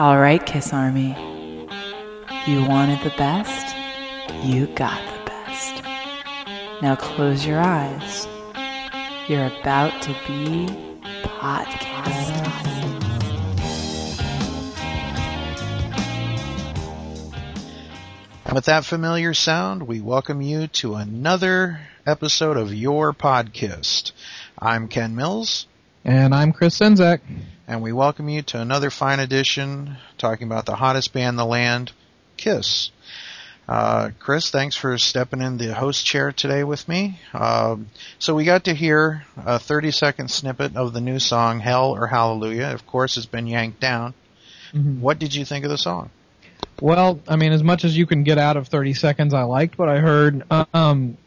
All right, Kiss Army. You wanted the best, you got the best. Now close your eyes. You're about to be podcast. And with that familiar sound, we welcome you to another episode of Your Podcast. I'm Ken Mills, And I'm Chris Czynszak. and we welcome you to another fine edition talking about the hottest band in the land, Kiss. Uh, Chris, thanks for stepping in the host chair today with me. Um, so we got to hear a 30 second snippet of the new song, Hell or Hallelujah. Of course, it's been yanked down. What did you think of the song? Well, I mean, as much as you can get out of 30 seconds, I liked what I heard. Um,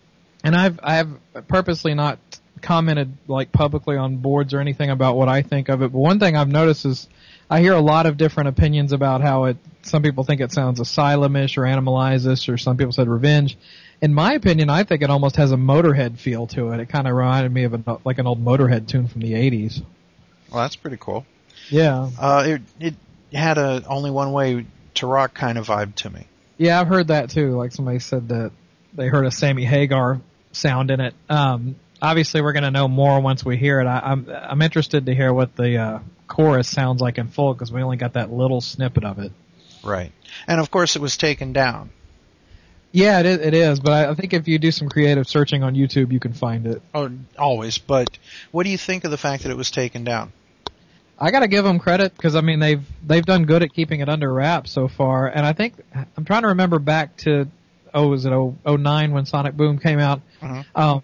and I've I've purposely not commented like publicly on boards or anything about what I think of it. But one thing I've noticed is I hear a lot of different opinions about how it. Some people think it sounds asylumish or animalizes, or some people said revenge. In my opinion, I think it almost has a Motorhead feel to it. It kind of reminded me of a, like an old Motorhead tune from the 80s. Well, that's pretty cool. Yeah. Uh, it, it had a only one way to rock kind of vibe to me. Yeah, I've heard that too. Like somebody said that they heard a Sammy Hagar sound in it. Um, obviously, we're going to know more once we hear it. I, I'm I'm interested to hear what the uh, chorus sounds like in full because we only got that little snippet of it. Right. And of course it was taken down. Yeah, it is, it is. But I, I think if you do some creative searching on YouTube, you can find it. Oh, always. But what do you think of the fact that it was taken down? I got to give them credit because I mean they've they've done good at keeping it under wraps so far. And I think I'm trying to remember back to oh was it 09 when Sonic Boom came out. Mhm. Um,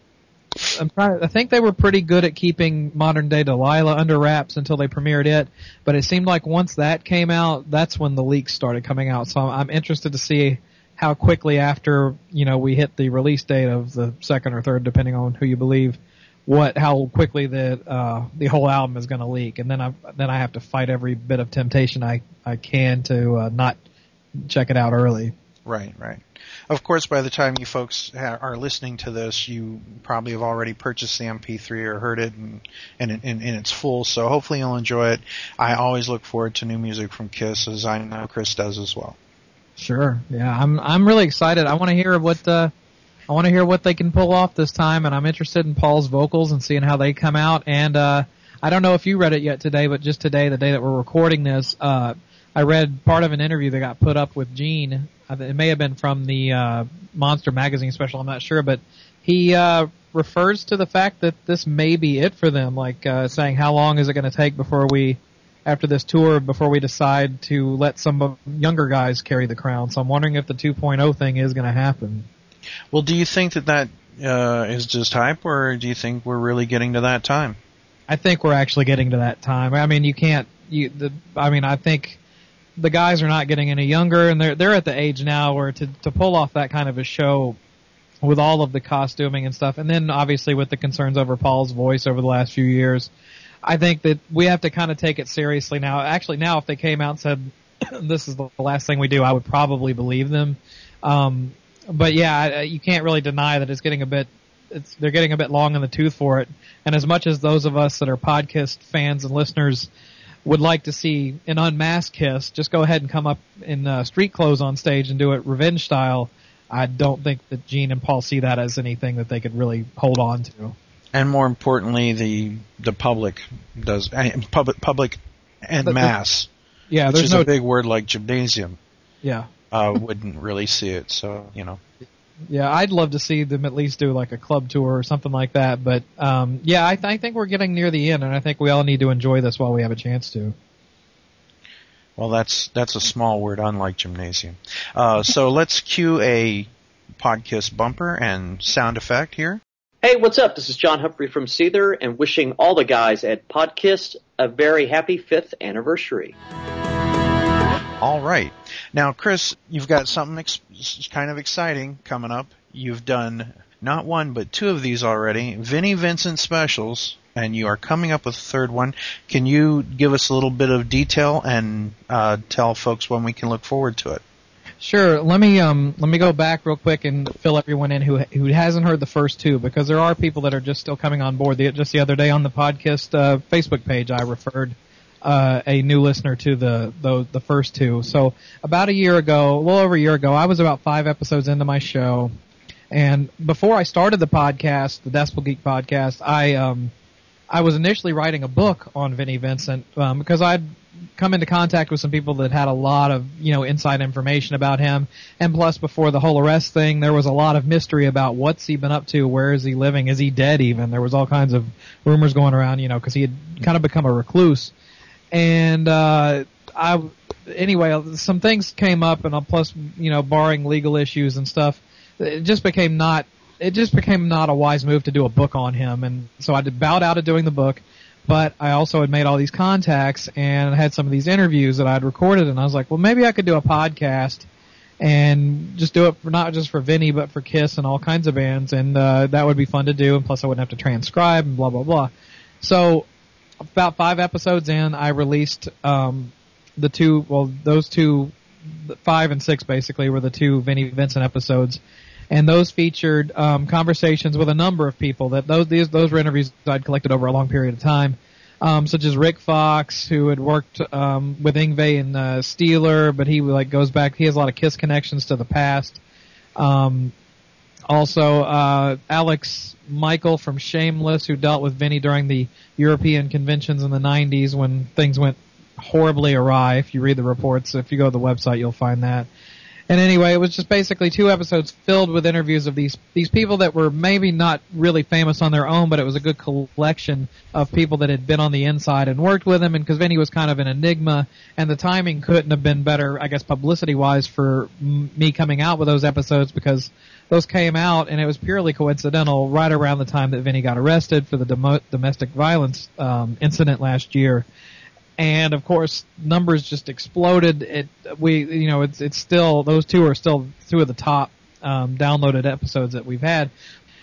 I'm trying. I think they were pretty good at keeping modern day Delilah under wraps until they premiered it. But it seemed like once that came out, that's when the leaks started coming out. So I'm I'm interested to see how quickly after you know we hit the release date of the second or third, depending on who you believe, what how quickly the uh, the whole album is going to leak, and then I then I have to fight every bit of temptation I I can to uh, not check it out early. Right, right. Of course, by the time you folks ha- are listening to this, you probably have already purchased the MP3 or heard it in, in, in its full, so hopefully you'll enjoy it. I always look forward to new music from Kiss, as I know Chris does as well. Sure. Yeah, I'm I'm really excited. I want to hear what uh, I want to hear what they can pull off this time, and I'm interested in Paul's vocals and seeing how they come out. And uh, I don't know if you read it yet today, but just today, the day that we're recording this, uh, I read part of an interview that got put up with Gene. Uh, It may have been from the uh, Monster Magazine special. I'm not sure, but he uh, refers to the fact that this may be it for them, like uh, saying, "How long is it going to take before we?" After this tour, before we decide to let some younger guys carry the crown, so I'm wondering if the 2.0 thing is going to happen. Well, do you think that that uh, is just hype, or do you think we're really getting to that time? I think we're actually getting to that time. I mean, you can't. You, the, I mean, I think the guys are not getting any younger, and they're they're at the age now where to to pull off that kind of a show with all of the costuming and stuff, and then obviously with the concerns over Paul's voice over the last few years, I think that we have to kind of take it seriously now. Actually, now if they came out and said this is the last thing we do, I would probably believe them. Um, but yeah, you can't really deny that it's getting a bit. It's they're getting a bit long in the tooth for it. And as much as those of us that are podcast fans and listeners would like to see an unmasked Kiss, just go ahead and come up in uh, street clothes on stage and do it revenge style. I don't think that Gene and Paul see that as anything that they could really hold on to. And more importantly, the the public does uh, public public and But the- mass, Yeah, which there's is no. a big word like gymnasium, yeah, uh, wouldn't really see it. So you know, yeah. I'd love to see them at least do like a club tour or something like that. But um, yeah, I, th- I think we're getting near the end, and I think we all need to enjoy this while we have a chance to. well, that's that's a small word, unlike gymnasium. Uh, so let's cue a podcast bumper and sound effect here. Hey, what's up? This is John Humphrey from Seether and wishing all the guys at Podkist a very happy fifth anniversary. All right. Now, Chris, you've got something ex- kind of exciting coming up. You've done not one, but two of these already. Vinnie Vincent specials, and you are coming up with a third one. Can you give us a little bit of detail and uh, tell folks when we can look forward to it? Sure. Let me um let me go back real quick and fill everyone in who who hasn't heard the first two because there are people that are just still coming on board. The, just the other day on the podcast uh, Facebook page, I referred uh, a new listener to the, the the first two. So about a year ago, a little over a year ago, I was about five episodes into my show, and before I started the podcast, the Decibel Geek podcast, I um I was initially writing a book on Vinnie Vincent um, because I'd come into contact with some people that had a lot of you know inside information about him, and plus before the whole arrest thing, there was a lot of mystery about what's he been up to, where is he living, is he dead even? There was all kinds of rumors going around, you know, because he had kind of become a recluse, and uh, I anyway some things came up, and plus you know barring legal issues and stuff, it just became not it just became not a wise move to do a book on him, and so I bowed out of doing the book. But I also had made all these contacts and had some of these interviews that I'd recorded, and I was like, well, maybe I could do a podcast and just do it for not just for Vinnie, but for Kiss and all kinds of bands, and uh, that would be fun to do. And plus, I wouldn't have to transcribe and blah blah blah. So, about five episodes in, I released um, the two. Well, those two, five and six basically were the two Vinnie Vincent episodes and those featured um, conversations with a number of people. That those these those were interviews I'd collected over a long period of time, um, such as Rick Fox, who had worked um, with Yngwie and uh, Steeler, but he like goes back. He has a lot of Kiss connections to the past. Um, also, uh, Alex Michael from Shameless, who dealt with Vinnie during the European conventions in the '90s when things went horribly awry. If you read the reports, if you go to the website, you'll find that. And anyway, it was just basically two episodes filled with interviews of these these people that were maybe not really famous on their own, but it was a good collection of people that had been on the inside and worked with him. And because Vinnie was kind of an enigma, and the timing couldn't have been better, I guess, publicity wise for m- me coming out with those episodes because those came out and it was purely coincidental right around the time that Vinnie got arrested for the demo- domestic violence um, incident last year and of course numbers just exploded. It we you know it's it's still those two are still two of the top um, downloaded episodes that we've had.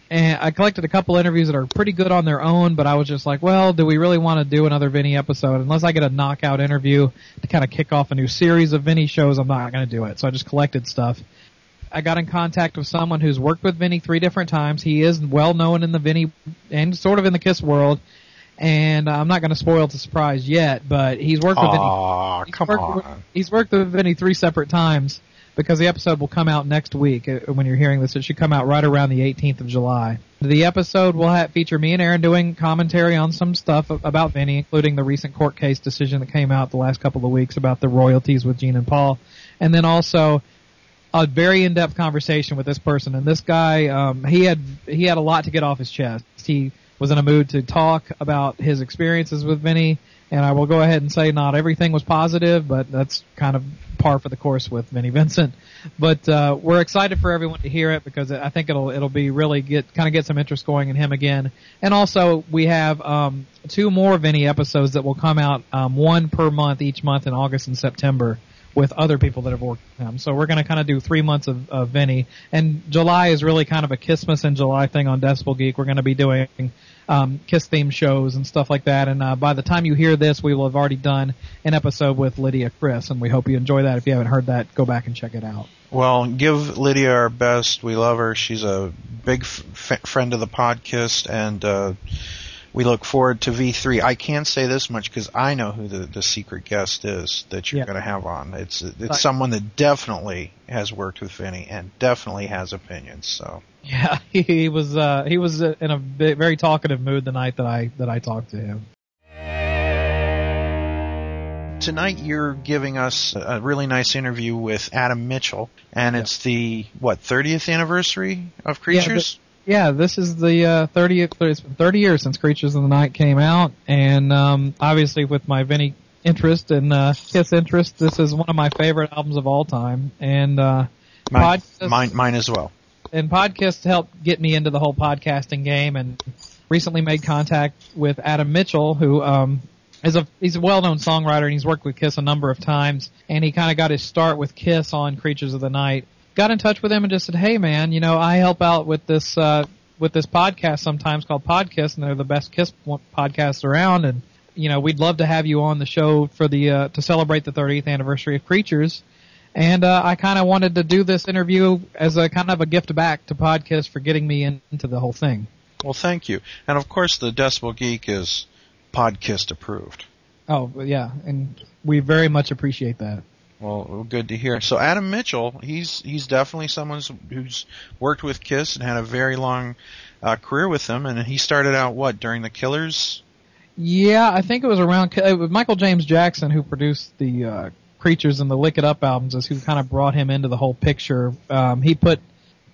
And I collected a couple interviews that are pretty good on their own, but I was just like, well, do we really want to do another Vinnie episode? Unless I get a knockout interview to kind of kick off a new series of Vinnie shows, I'm not going to do it. So I just collected stuff. I got in contact with someone who's worked with Vinnie three different times. He is well known in the Vinnie and sort of in the Kiss world and uh, I'm not going to spoil the surprise yet, but he's worked with Aww, Vinnie. come worked on. With, he's worked with Vinnie three separate times because the episode will come out next week. Uh, when you're hearing this, it should come out right around the 18th of July. The episode will have, feature me and Aaron doing commentary on some stuff about Vinnie, including the recent court case decision that came out the last couple of weeks about the royalties with Gene and Paul, and then also a very in-depth conversation with this person. And this guy, um, he had he had a lot to get off his chest. He was in a mood to talk about his experiences with Vinnie, and I will go ahead and say not everything was positive, but that's kind of par for the course with Vinnie Vincent. But uh, we're excited for everyone to hear it because I think it'll it'll be really get kind of get some interest going in him again. And also we have um, two more Vinnie episodes that will come out, um, one per month each month in August and September with other people that have worked with him. So we're going to kind of do three months of, of Vinnie. And July is really kind of a Christmas and July thing on Decibel Geek. We're going to be doing um, Kiss theme shows and stuff like that. And uh, by the time you hear this, we will have already done an episode with Lydia Criss, and we hope you enjoy that. If you haven't heard that, go back and check it out. Well, give Lydia our best. We love her. She's a big f- friend of the podcast, and uh, we look forward to V3. I can't say this much because I know who the, the secret guest is that you're Yeah. going to have on. It's it's Right. someone that definitely has worked with Vinnie and definitely has opinions. So Yeah, he was uh, he was in a very talkative mood the night that I that I talked to him. tonight you're giving us a really nice interview with Adam Mitchell, and it's the what 30th anniversary of Creatures. Yeah, this is the uh, 30th. It's been 30 years since Creatures of the Night came out, and um, obviously with my Vinnie interest and uh, Kiss interest, this is one of my favorite albums of all time. And uh, mine, podcast- mine, mine as well. and podcasts helped get me into the whole podcasting game and recently made contact with Adam Mitchell who um is a he's a well-known songwriter and he's worked with Kiss a number of times and he kind of got his start with Kiss on Creatures of the Night. Got in touch with him and just said, "Hey man, you know, I help out with this uh with this podcast sometimes called Podcast and they're the best Kiss podcasts around and you know, we'd love to have you on the show for the uh to celebrate the 30th anniversary of Creatures." And uh, I kind of wanted to do this interview as a kind of a gift back to podcast for getting me in, into the whole thing. Well, thank you. And of course, the Decibel Geek is podcast approved. Oh yeah, and we very much appreciate that. Well, good to hear. So Adam Mitchell, he's he's definitely someone who's worked with Kiss and had a very long uh, career with them, and he started out what during the Killers. Yeah, I think it was around it was Michael James Jackson who produced the uh, Creatures and the Lick It Up albums, is who kind of brought him into the whole picture. Um, he put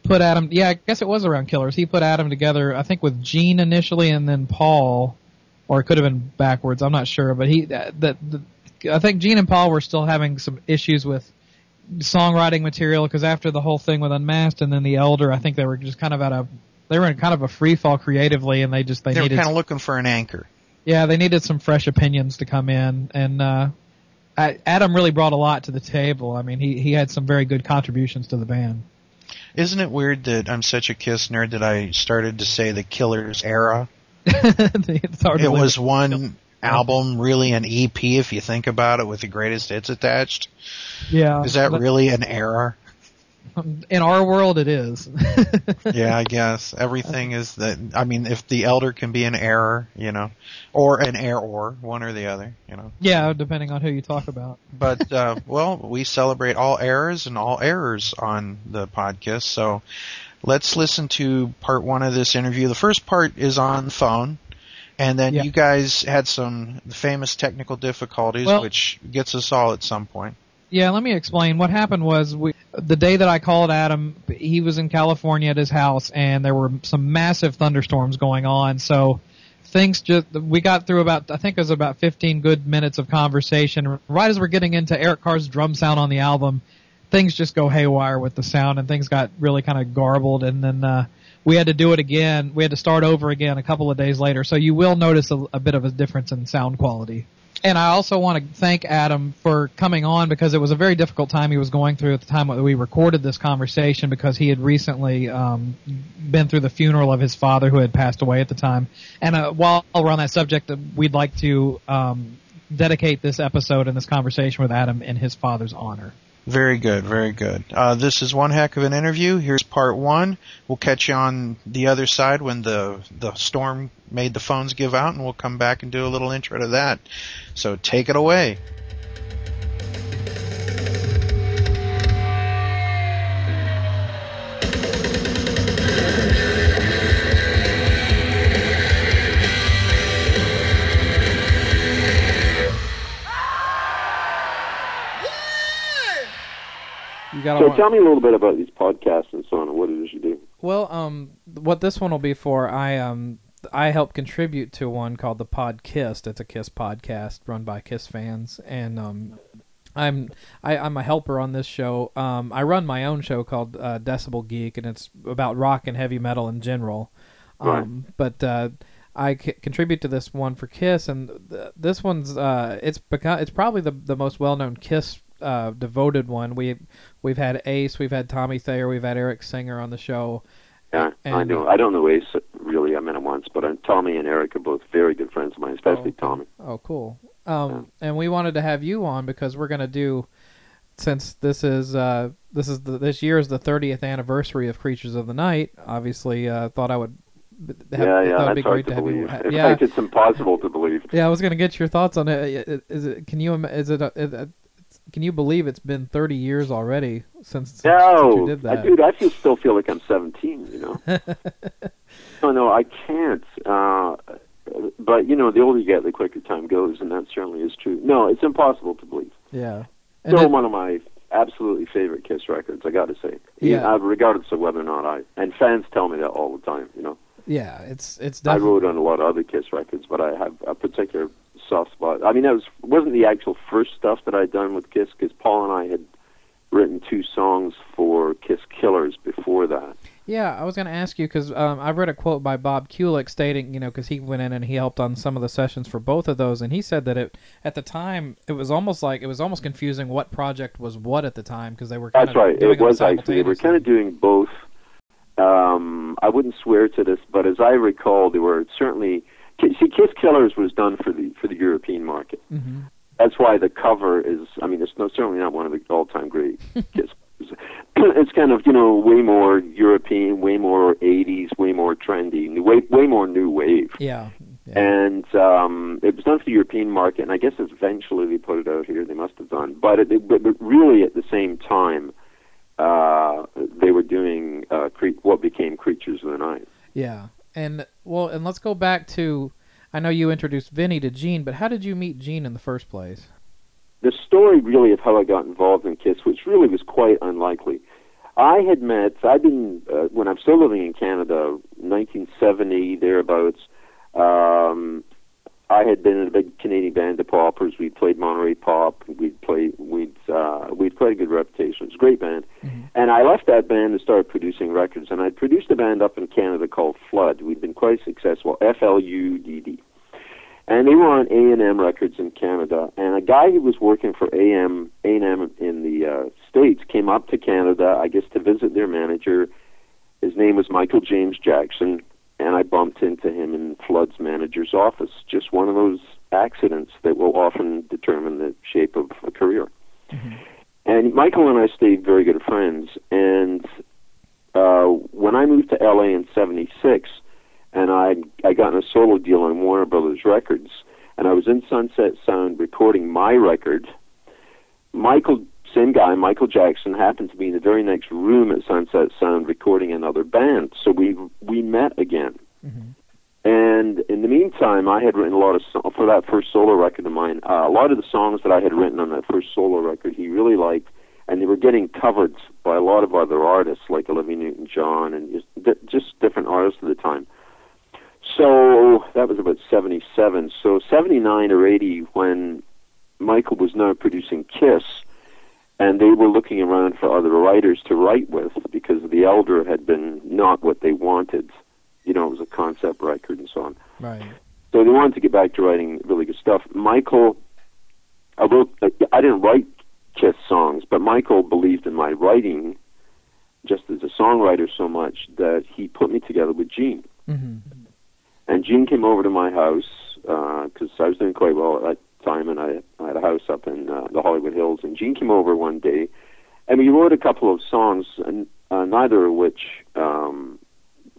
put Adam, yeah, I guess it was around Killers. He put Adam together, I think, with Gene initially, and then Paul, or it could have been backwards. I'm not sure, but he that the, I think Gene and Paul were still having some issues with songwriting material because after the whole thing with Unmasked and then The Elder, I think they were just kind of at a they were in kind of a free fall creatively, and they just they, they needed were kind of looking for an anchor. Yeah, they needed some fresh opinions to come in, and uh, Adam really brought a lot to the table. I mean, he he had some very good contributions to the band. Isn't it weird that I'm such a Kiss nerd that I started to say the Killers era? it was one album, really an EP if you think about it, with the greatest hits attached. Yeah. Is that really an error? In our world, it is. yeah, I guess everything is that. I mean, if the elder can be an error, you know, or an error, one or the other, you know. Yeah, depending on who you talk about. But uh, well, we celebrate all errors and all errors on the podcast, so let's listen to part one of this interview. The first part is on phone. And then yeah. you guys had some famous technical difficulties, well, which gets us all at some point. Yeah, let me explain. What happened was we, the day that I called Adam, he was in California at his house, and there were some massive thunderstorms going on. So things just we got through about I think it was about 15 good minutes of conversation. Right as we're getting into Eric Carr's drum sound on the album, things just go haywire with the sound, and things got really kind of garbled. And then uh, we had to do it again. We had to start over again a couple of days later. So you will notice a, a bit of a difference in sound quality. And I also want to thank Adam for coming on because it was a very difficult time he was going through at the time that we recorded this conversation because he had recently um, been through the funeral of his father who had passed away at the time. And uh, while we're on that subject, uh, we'd like to um, dedicate this episode and this conversation with Adam in his father's honor. Very good, very good. Uh, this is one heck of an interview. Here's part one. We'll catch you on the other side when the the storm made the phones give out, and we'll come back and do a little intro to that. So take it away. So tell me a little bit about these podcasts and so on, and what it is you do. Well, um, what this one will be for, I um, I help contribute to one called the Pod Kissed. It's a Kiss podcast run by Kiss fans, and um, I'm I, am i am a helper on this show. Um, I run my own show called uh, Decibel Geek, and it's about rock and heavy metal in general. Um, right. But uh, I c- contribute to this one for Kiss, and th- this one's uh, it's become it's probably the the most well known Kiss uh, devoted one. We we've had Ace, we've had Tommy Thayer, we've had Eric Singer on the show. Yeah, and, I know. I don't know Ace really. I met him once, but uh, Tommy and Eric are both very good friends of mine, especially oh, Tommy. Oh, cool. Um, yeah. and we wanted to have you on because we're going to do since this is uh, this is the, this year is the 30th anniversary of Creatures of the Night. Obviously, uh, thought I would. Have, yeah, yeah, that's hard to, to believe. You, In yeah. fact, it's impossible to believe. Yeah, I was going to get your thoughts on it. Is it? Can you? Is it? A, can you believe it's been 30 years already since, no, since you did that? dude, I feel, still feel like I'm 17. You know. no, no, I can't. Uh, but you know, the older you get, the quicker time goes, and that certainly is true. No, it's impossible to believe. Yeah. And still it, one of my absolutely favorite Kiss records. I got to say, yeah. regardless of whether or not I and fans tell me that all the time. You know. Yeah, it's it's. Definitely... I wrote on a lot of other Kiss records, but I have a particular soft spot. I mean, that was wasn't the actual first stuff that I'd done with Kiss because Paul and I had written two songs for Kiss Killers before that. Yeah, I was going to ask you because um, I read a quote by Bob Kulick stating, you know, because he went in and he helped on some of the sessions for both of those, and he said that it at the time it was almost like it was almost confusing what project was what at the time because they were. kind That's right. It was actually they were kind of doing both. Um, I wouldn't swear to this, but as I recall, there were certainly see, Kiss Killers was done for the for the European market. Mm-hmm. That's why the cover is. I mean, it's no, certainly not one of the all-time great Kiss. It's kind of you know way more European, way more '80s, way more trendy, way way more new wave. Yeah. Yeah. Yeah. And um, it was done for the European market, and I guess eventually they put it out here. They must have done, but it, but, but really at the same time, uh, they were doing uh, cre- what became Creatures of the Night. Yeah, and well, and let's go back to. I know you introduced Vinnie to Gene, but how did you meet Gene in the first place? The story really of how I got involved in Kiss, which really was quite unlikely. I had met. I'd been uh, when I'm still living in Canada, 1970 thereabouts. Um, I had been in a big Canadian band, the Paupers. We played Monterey Pop. We'd played. We'd uh, we'd quite a good reputation. It was a great band. Mm-hmm. And I left that band and started producing records. And I produced a band up in Canada called Fludd. We'd been quite successful. F L U D D. And they were on A and M Records in Canada. And a guy who was working for AM A and M in the uh, states came up to Canada, I guess, to visit their manager. His name was Michael James Jackson, and I bumped into him in Fludd's manager's office. Just one of those accidents that will often determine the shape of a career. And Michael and I stayed very good friends. And uh, when I moved to LA in '76, and I I got in a solo deal on Warner Brothers Records, and I was in Sunset Sound recording my record. Michael, same guy, Michael Jackson, happened to be in the very next room at Sunset Sound recording another band. So we we met again. And in the meantime, I had written a lot of so- for that first solo record of mine. Uh, a lot of the songs that I had written on that first solo record, he really liked, and they were getting covered by a lot of other artists like Olivia Newton-John and just, di- just different artists at the time. So that was about '77. So '79 or '80, when Michael was now producing Kiss, and they were looking around for other writers to write with because the Elder had been not what they wanted. You know, it was a concept record and so on. Right. So they wanted to get back to writing really good stuff. Michael, I wrote, I didn't write Kiss songs, but Michael believed in my writing just as a songwriter so much that he put me together with Gene. hmm And Gene came over to my house because I was doing quite well at time, and I, I had a house up in uh, the Hollywood Hills. And Gene came over one day, and we wrote a couple of songs, and uh, neither of which um,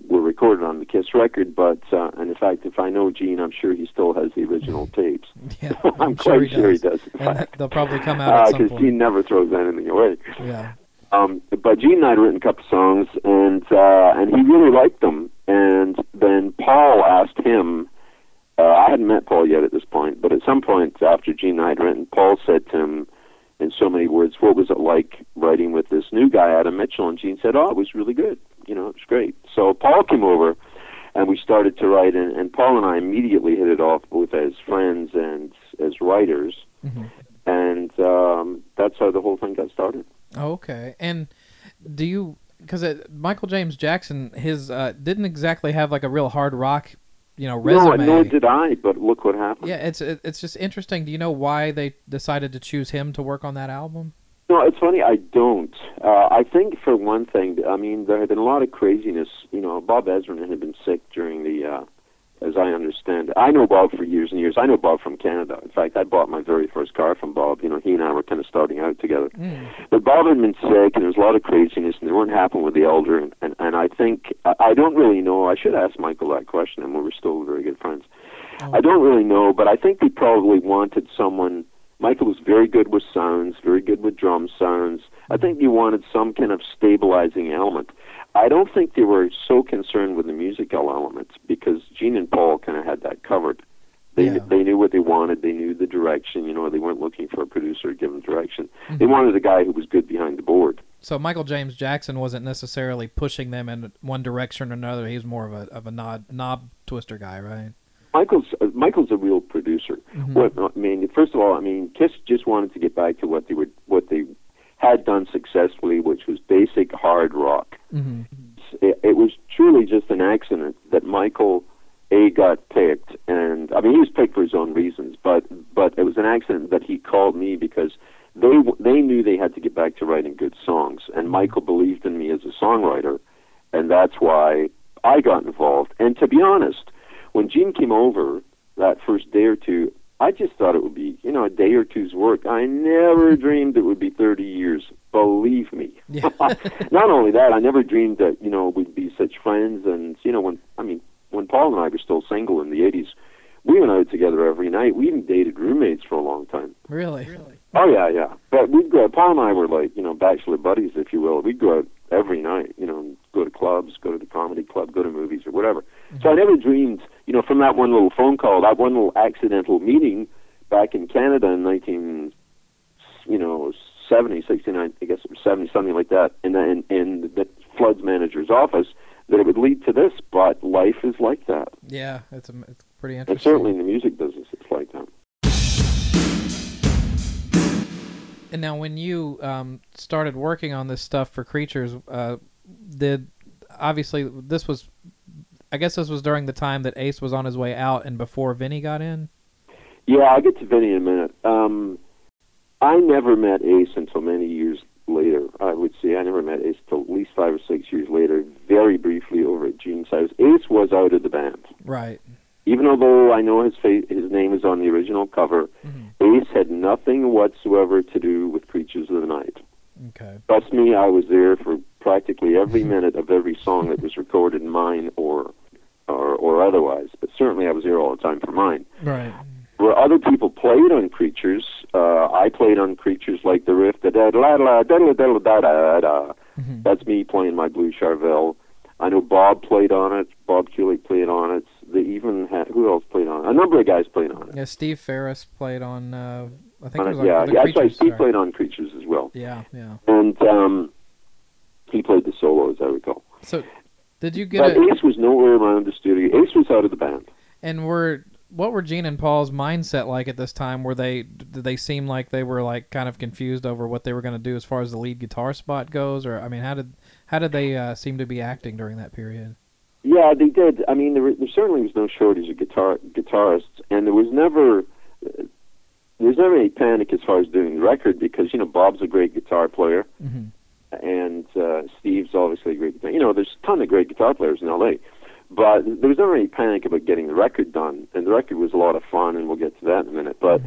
were recorded on the Kiss record. But uh, and in fact, if I know Gene, I'm sure he still has the original tapes. Yeah, I'm, sure quite sure he does. And they'll probably come out because point. Gene never throws anything away. yeah. Um, but Gene and I had written a couple songs, and uh, and he really liked them. And then Paul asked him. Uh, I hadn't met Paul yet at this point, but at some point after Gene and I had written, Paul said to him, in so many words, "What was it like writing with this new guy, Adam Mitchell?" And Gene said, "Oh, it was really good. You know, it was great." So Paul came over, and we started to write, and, and Paul and I immediately hit it off, both as friends and as writers, Mhm. and um, that's how the whole thing got started. Okay. And do you because Michael James Jackson his uh, didn't exactly have like a real hard rock, you know, resume. No, nor did I. But look what happened. yeah, it's it's just interesting. Do you know why they decided to choose him to work on that album? No, it's funny. I don't. Uh, I think for one thing, I mean, there had been a lot of craziness. You know, Bob Ezrin had been sick during the, uh, as I understand it. I know Bob for years and years. I know Bob from Canada. In fact, I bought my very first car from Bob. You know, he and I were kind of starting out together. Mm. But Bob had been sick, and there was a lot of craziness, and they weren't happy with the elder. And, and, and I think I, I don't really know. I should ask Michael that question, and we were still very good friends. I don't really know, but I think they probably wanted someone. Michael was very good with sounds, very good with drum sounds. I think they wanted some kind of stabilizing element. I don't think they were so concerned with the musical elements because Gene and Paul kind of had that covered. They Yeah. they knew what they wanted. They knew the direction. You know, they weren't looking for a producer to give them direction. They mm-hmm. wanted a guy who was good behind the board. So Michael James Jackson wasn't necessarily pushing them in one direction or another. He was more of a of a nod knob twister guy, right? Michael's uh, Michael's a real producer. What I mean, first of all, I mean, Kiss just wanted to get back to what they were what they had done successfully, which was basic hard rock. Mm-hmm. It, it was truly just an accident that Michael A got picked, and I mean, he was picked for his own reasons, but but it was an accident that he called me because they they knew they had to get back to writing good songs, and Michael believed in me as a songwriter, and that's why I got involved. And to be honest, when Gene came over that first day or two, I just thought it would be, you know, a day or two's work. I never dreamed it would be 30 years. Believe me. Yeah. Not only that, I never dreamed that, you know, we'd be such friends. And, you know, when, I mean, when Paul and I were still single in the 80s, we went out together every night. We even dated roommates for a long time. Really? Oh yeah, yeah. But we'd go. Paul and I were like, you know, bachelor buddies, if you will. We'd go out every night. You know, go to clubs, go to the comedy club, go to movies or whatever. So I mm-hmm. never dreamed, you know, from that one little phone call, that one little accidental meeting back in Canada in 19, you know, 70, 69, I guess it was 70, something like that, in the, in, in the Fludd's manager's office, that it would lead to this. But life is like that. Yeah, it's a, it's pretty interesting. And certainly in the music business, it's like that. And now, when you um, started working on this stuff for creatures, uh, did obviously this was, I guess this was during the time that Ace was on his way out and before Vinnie got in. Yeah, I'll get to Vinnie in a minute. Um, I never met Ace until many years later. I would say I never met Ace until at least five or six years later, very briefly over at Gene's house. Ace was out of the band. Right. Even although I know his face, his name is on the original cover, Ace had nothing whatsoever to do with Creatures of the Night. Okay. Trust me, I was there for practically every minute of every song that was recorded, mine or or, or otherwise. But certainly, I was there all the time for mine. Right. Where other people played on Creatures, uh, I played on Creatures like the riff, da da da da da da da da da da. That's me playing my Blue Charvel. I know Bob played on it. Bob Kulick played on it. They even had who else played on it? A number of guys played on it. Yeah, Steve Farris played on. Uh, I think it Uh, was like yeah, the yeah, that's right. Creatures, Steve sorry. played on Creatures as well, Yeah, yeah. and um, he played the solo, as I recall. So, did you get But it? Ace was nowhere around the studio. Ace was out of the band. And were what were Gene and Paul's mindset like at this time? Were they did they seem like they were like kind of confused over what they were going to do as far as the lead guitar spot goes, or I mean, how did how did they uh, seem to be acting during that period? Yeah, they did. I mean, there, there certainly was no shortage of guitar guitarists, and there was never uh, there was never any panic as far as doing the record because you know Bob's a great guitar player, Mhm. And uh, Steve's obviously a great. guitar- You know, there's a ton of great guitar players in L.A. But there was never any panic about getting the record done, and the record was a lot of fun, and we'll get to that in a minute. But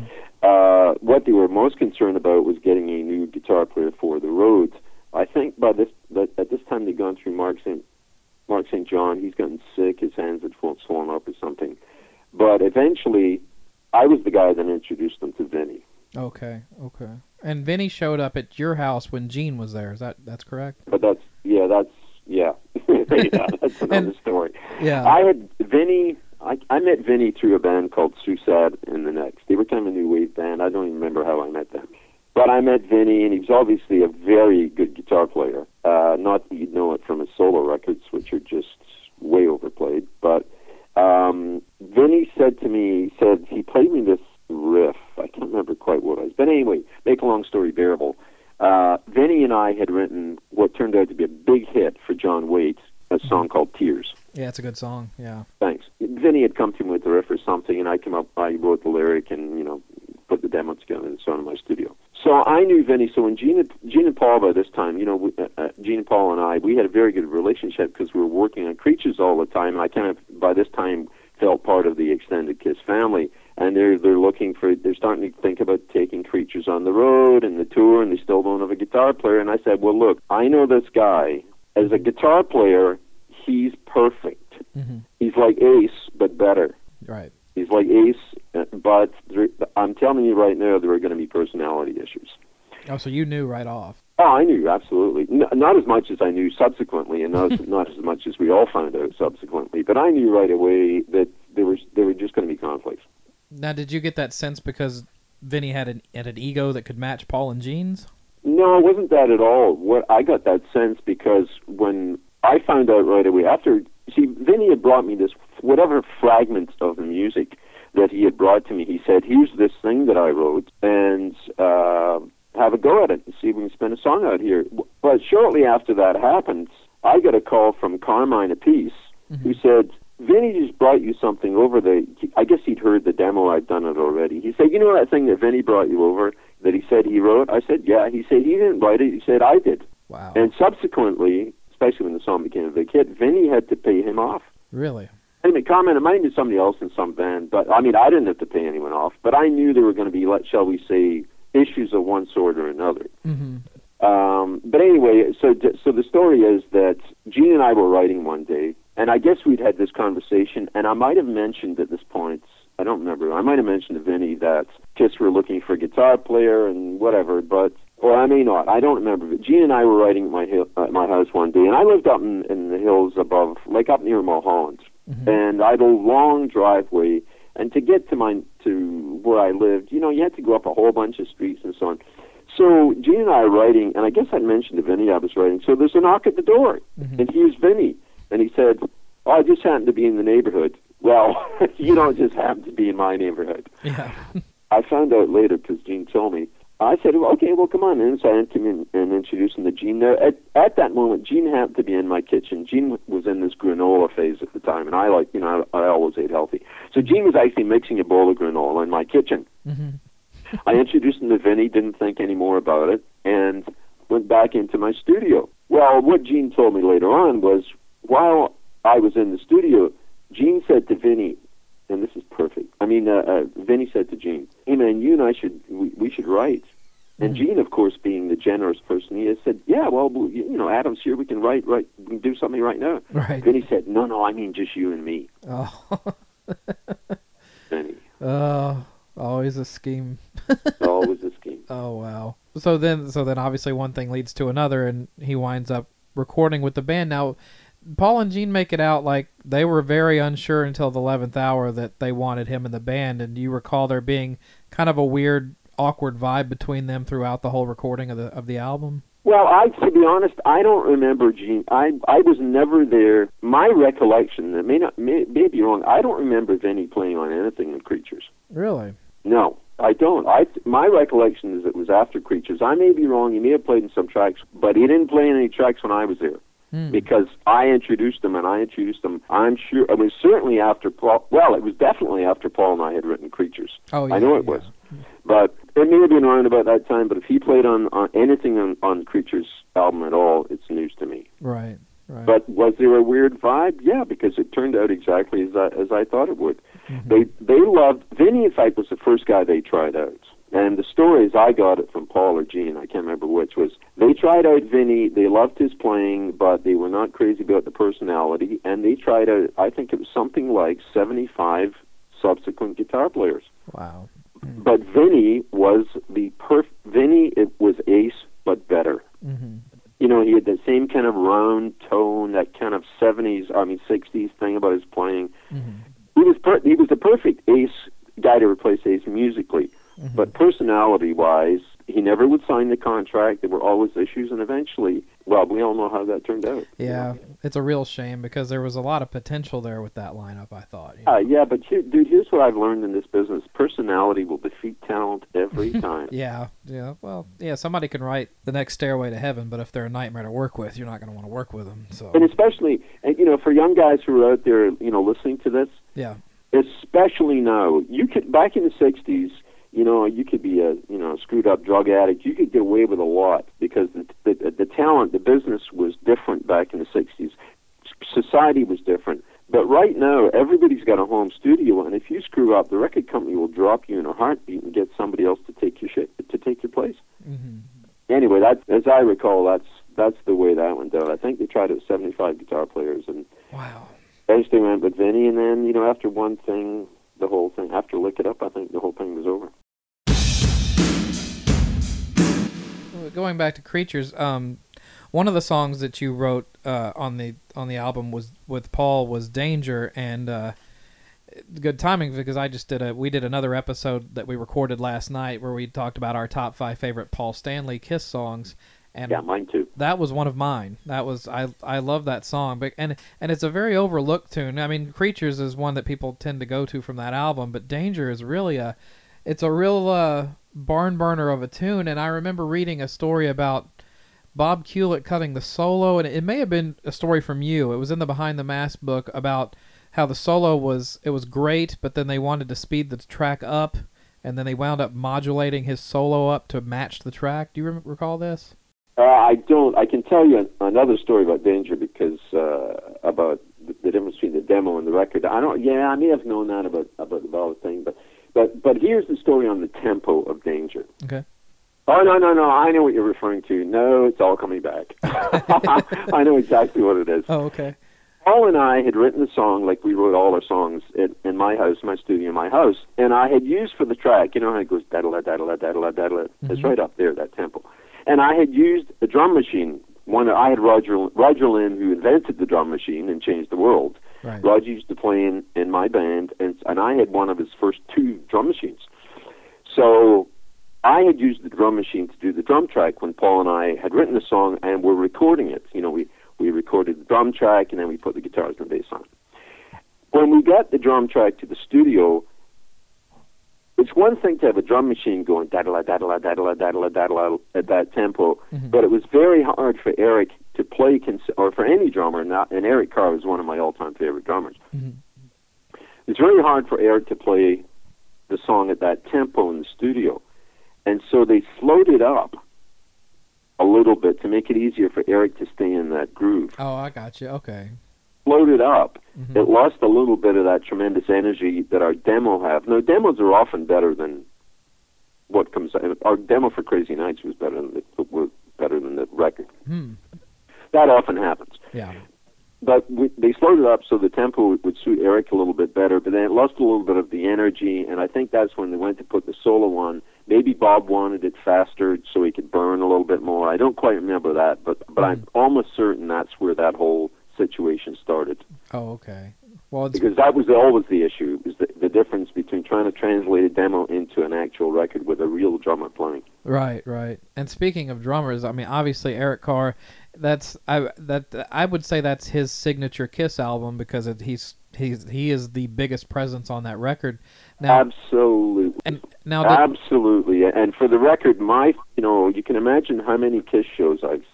uh, what they were most concerned about was getting a new guitar player for the road. I think by this, that at this time they'd gone through Mark St. Mark St. John. He's gotten sick. His hands had swollen up or something. But eventually, I was the guy that introduced them to Vinnie. Okay, okay. And Vinnie showed up at your house when Gene was there. Is that that's correct? But that's yeah, that's yeah, yeah that's another And- story. Yeah. I had Vinnie. I, I met Vinnie through a band called Susad and the Next. They were kind of a new wave band. I don't even remember how I met them. But I met Vinnie, and he was obviously a very good guitar player. Uh, not that you'd know it from his solo records, which are just way overplayed. But um, Vinnie said to me, he said he played me this riff. I can't remember quite what it was. But anyway, make a long story bearable. Uh, Vinnie and I had written what turned out to be a big hit for John Waite, a song called Tears. Yeah, it's a good song. Yeah. Thanks. Vinnie had come to me with a riff or something, and I came up, I wrote the lyric, and you know, put the demo together and so on in my studio. So I knew Vinnie. So when Gene, Gene and Paul by this time, you know, we, uh, uh, Gene and Paul and I, we had a very good relationship because we were working on creatures all the time. And I kind of by this time felt part of the extended Kiss family. And they're they're looking for they're starting to think about taking creatures on the road and the tour, and they still don't have a guitar player. And I said, well, look, I know this guy as a guitar player. He's perfect. hmm He's like Ace, but better. Right. He's like Ace, uh, but there, I'm telling you right now, there are going to be personality issues. Oh, so you knew right off. Oh, I knew absolutely. N- not as much as I knew subsequently, and not as, not as much as we all found out subsequently. But I knew right away that there was there were just going to be conflicts. Now, did you get that sense because Vinnie had an had an ego that could match Paul and Gene's? No, it wasn't that at all. What I got that sense because when I found out right away after see Vinnie had brought me this whatever fragments of the music that he had brought to me. He said, "Here's this thing that I wrote, and uh, have a go at it and see if we can spin a song out here." But shortly after that happened, I got a call from Carmine Appice, who said. Vinnie just brought you something over the. I guess he'd heard the demo. I'd done it already. He said, "You know that thing that Vinnie brought you over that he said he wrote?" I said, "Yeah." He said he didn't write it. He said I did. Wow. And subsequently, especially when the song became a big hit, Vinnie had to pay him off. really? I mean, comment, it might have been somebody else in some band, but I mean, I didn't have to pay anyone off. But I knew there were going to be, let shall we say, issues of one sort or another. hmm Um, but anyway, so so the story is that Gene and I were writing one day, and I guess we'd had this conversation, and I might have mentioned at this point I don't remember. I might have mentioned to Vinnie that Kiss were looking for a guitar player and whatever, but or I may not. I don't remember. But Gene and I were writing at my hill, at my house one day, and I lived up in, in the hills above, like up near Mulholland, Mm-hmm. and I had a long driveway. And to get to my to where I lived, you know, you had to go up a whole bunch of streets and so on. So Gene and I are writing, and I guess I mentioned to Vinnie I was writing. So there's a knock at the door, Mhm. and here's Vinnie, and he said, "Oh, I just happened to be in the neighborhood." Well, you don't just happen to be in my neighborhood. Yeah. I found out later because Gene told me. I said, well, "Okay, well, come on in." So I entered him in and introduced him to Gene. There, at at that moment, Gene happened to be in my kitchen. Gene was in this granola phase at the time, and I like, you know, I, I always ate healthy. So Gene was actually mixing a bowl of granola in my kitchen. hmm I introduced him to Vinnie, didn't think any more about it, and went back into my studio. Well, what Gene told me later on was while I was in the studio, Gene said to Vinnie, and this is perfect. I mean, uh, uh, Vinnie said to Gene, "Hey man, you and I should we, we should write." And Mhm. Gene, of course, being the generous person he is, said, "Yeah, well, you know, Adam's here. We can write, right? We can do something right now." Right. Vinnie said, "No, no, I mean just you and me." Oh. Vinnie, Oh. Always a scheme. always a scheme. Oh wow. So then, so then, obviously, one thing leads to another, and he winds up recording with the band. Now, Paul and Gene make it out like they were very unsure until the eleventh hour that they wanted him in the band. And you recall there being kind of a weird, awkward vibe between them throughout the whole recording of the of the album? Well, I to be honest, I don't remember Gene. I I was never there. My recollection, it may not may, may be wrong. I don't remember Vinnie playing on anything in Creatures. Really? No, I don't. I my recollection is it was after Creatures. I may be wrong. He may have played in some tracks, but he didn't play in any tracks when I was there Hmm. because I introduced him, and I introduced him. I'm sure it was certainly after Paul. Well, it was definitely after Paul and I had written Creatures. Oh, yeah, I know it yeah. was. But it may have been around about that time. But if he played on, on anything on, on Creatures album at all, it's news to me. Right. Right. But was there a weird vibe? Yeah, because it turned out exactly as I, as I thought it would. Mhm. They they loved Vinnie. In fact, was the first guy they tried out. And the stories I got it from Paul or Gene, I can't remember which, was they tried out Vinnie. They loved his playing, but they were not crazy about the personality. And they tried out, I think it was something like 75 subsequent guitar players. wow. But Vinnie was the perf. Vinnie it was ace, but better. hmm You know, he had the same kind of round tone, that kind of 70s, I mean 60s thing about his playing. hmm He was per- he was the perfect ace guy to replace Ace musically. Mm-hmm. But personality wise, he never would sign the contract. There were always issues, and eventually, well, we all know how that turned out. Yeah, it's a real shame because there was a lot of potential there with that lineup. I thought. you know. Uh, yeah, but here, dude, here's what I've learned in this business: personality will defeat talent every time. Yeah, yeah. Well, yeah. Somebody can write the next Stairway to Heaven, but if they're a nightmare to work with, you're not going to want to work with them. So And especially, and, you know, for young guys who are out there, you know, listening to this, yeah, especially now, you could back in the '60s. You know, you could be a you know a screwed up drug addict. You could get away with a lot because the the, the talent, the business was different back in the '60s. Society was different. But right now, everybody's got a home studio, and if you screw up, the record company will drop you in a heartbeat and get somebody else to take your shit to take your place. hmm Anyway, that as I recall, that's that's the way that went down. I think they tried it with 75 guitar players, and wow. eventually went with Vinnie, and then you know after one thing, the whole thing. After Lick It Up, I think the whole thing was over. Going back to Creatures, um, one of the songs that you wrote uh, on the on the album was with Paul was Danger, and uh, good timing because I just did a we did another episode that we recorded last night where we talked about our top five favorite Paul Stanley Kiss songs, and Yeah, mine too. that was one of mine. That was I I love that song, but and and it's a very overlooked tune. I mean, Creatures is one that people tend to go to from that album, but Danger is really a it's a real uh, barn burner of a tune. And I remember reading a story about Bob Kulick cutting the solo, and it may have been a story from you. It was in the Behind the Mask book about how the solo was it was great, but then they wanted to speed the track up, and then they wound up modulating his solo up to match the track. Do you rem- recall this? Uh, I don't. I can tell you another story about Danger because uh, about the, the difference between the demo and the record. I don't. Yeah, I may have known that about about the ballad thing, but but but here's the story on the tempo of Danger. Okay. Oh no no no! I know what you're referring to. No, it's all coming back. I know exactly what it is. Oh, okay. Paul and I had written the song like we wrote all our songs in, in my house, my studio, my house, and I had used for the track. You know how it goes da da da da da da da da. It's mm-hmm. right up there, that tempo. And I had used a drum machine. One I had Roger Roger Linn, who invented the drum machine and changed the world. Right. Roger used to play in in my band, and and I had one of his first two drum machines. So I had used the drum machine to do the drum track when Paul and I had written the song and were recording it. You know, we we recorded the drum track and then we put the guitars and the bass on. When we got the drum track to the studio, it's one thing to have a drum machine going da da da da da da da da da at that tempo, Mhm. but it was very hard for Eric to play, cons- or for any drummer. Not, and Eric Carr was one of my all-time favorite drummers. Mhm. It's very hard for Eric to play the song at that tempo in the studio, and so they slowed it up a little bit to make it easier for Eric to stay in that groove. Oh, I got you. Okay. Slowed it up. Mhm. It lost a little bit of that tremendous energy that our demo have. Now demos are often better than what comes. Our demo for Crazy Nights was better than the, was better than the record. Hmm. That often happens. Yeah. But we, they slowed it up so the tempo would suit Eric a little bit better, but then it lost a little bit of the energy, and I think that's when they went to put the solo on. Maybe Bob wanted it faster so he could burn a little bit more. I don't quite remember that, but but I'm mm. almost certain that's where that whole situation started Oh, okay. Well, because that was always the issue: is the, the difference between trying to translate a demo into an actual record with a real drummer playing. Right, right. And speaking of drummers, I mean, obviously Eric Carr, that's I that I would say that's his signature Kiss album because it, he's he's he is the biggest presence on that record. Now, Absolutely. and now did, Absolutely. And for the record, my, you know, you can imagine how many Kiss shows I've.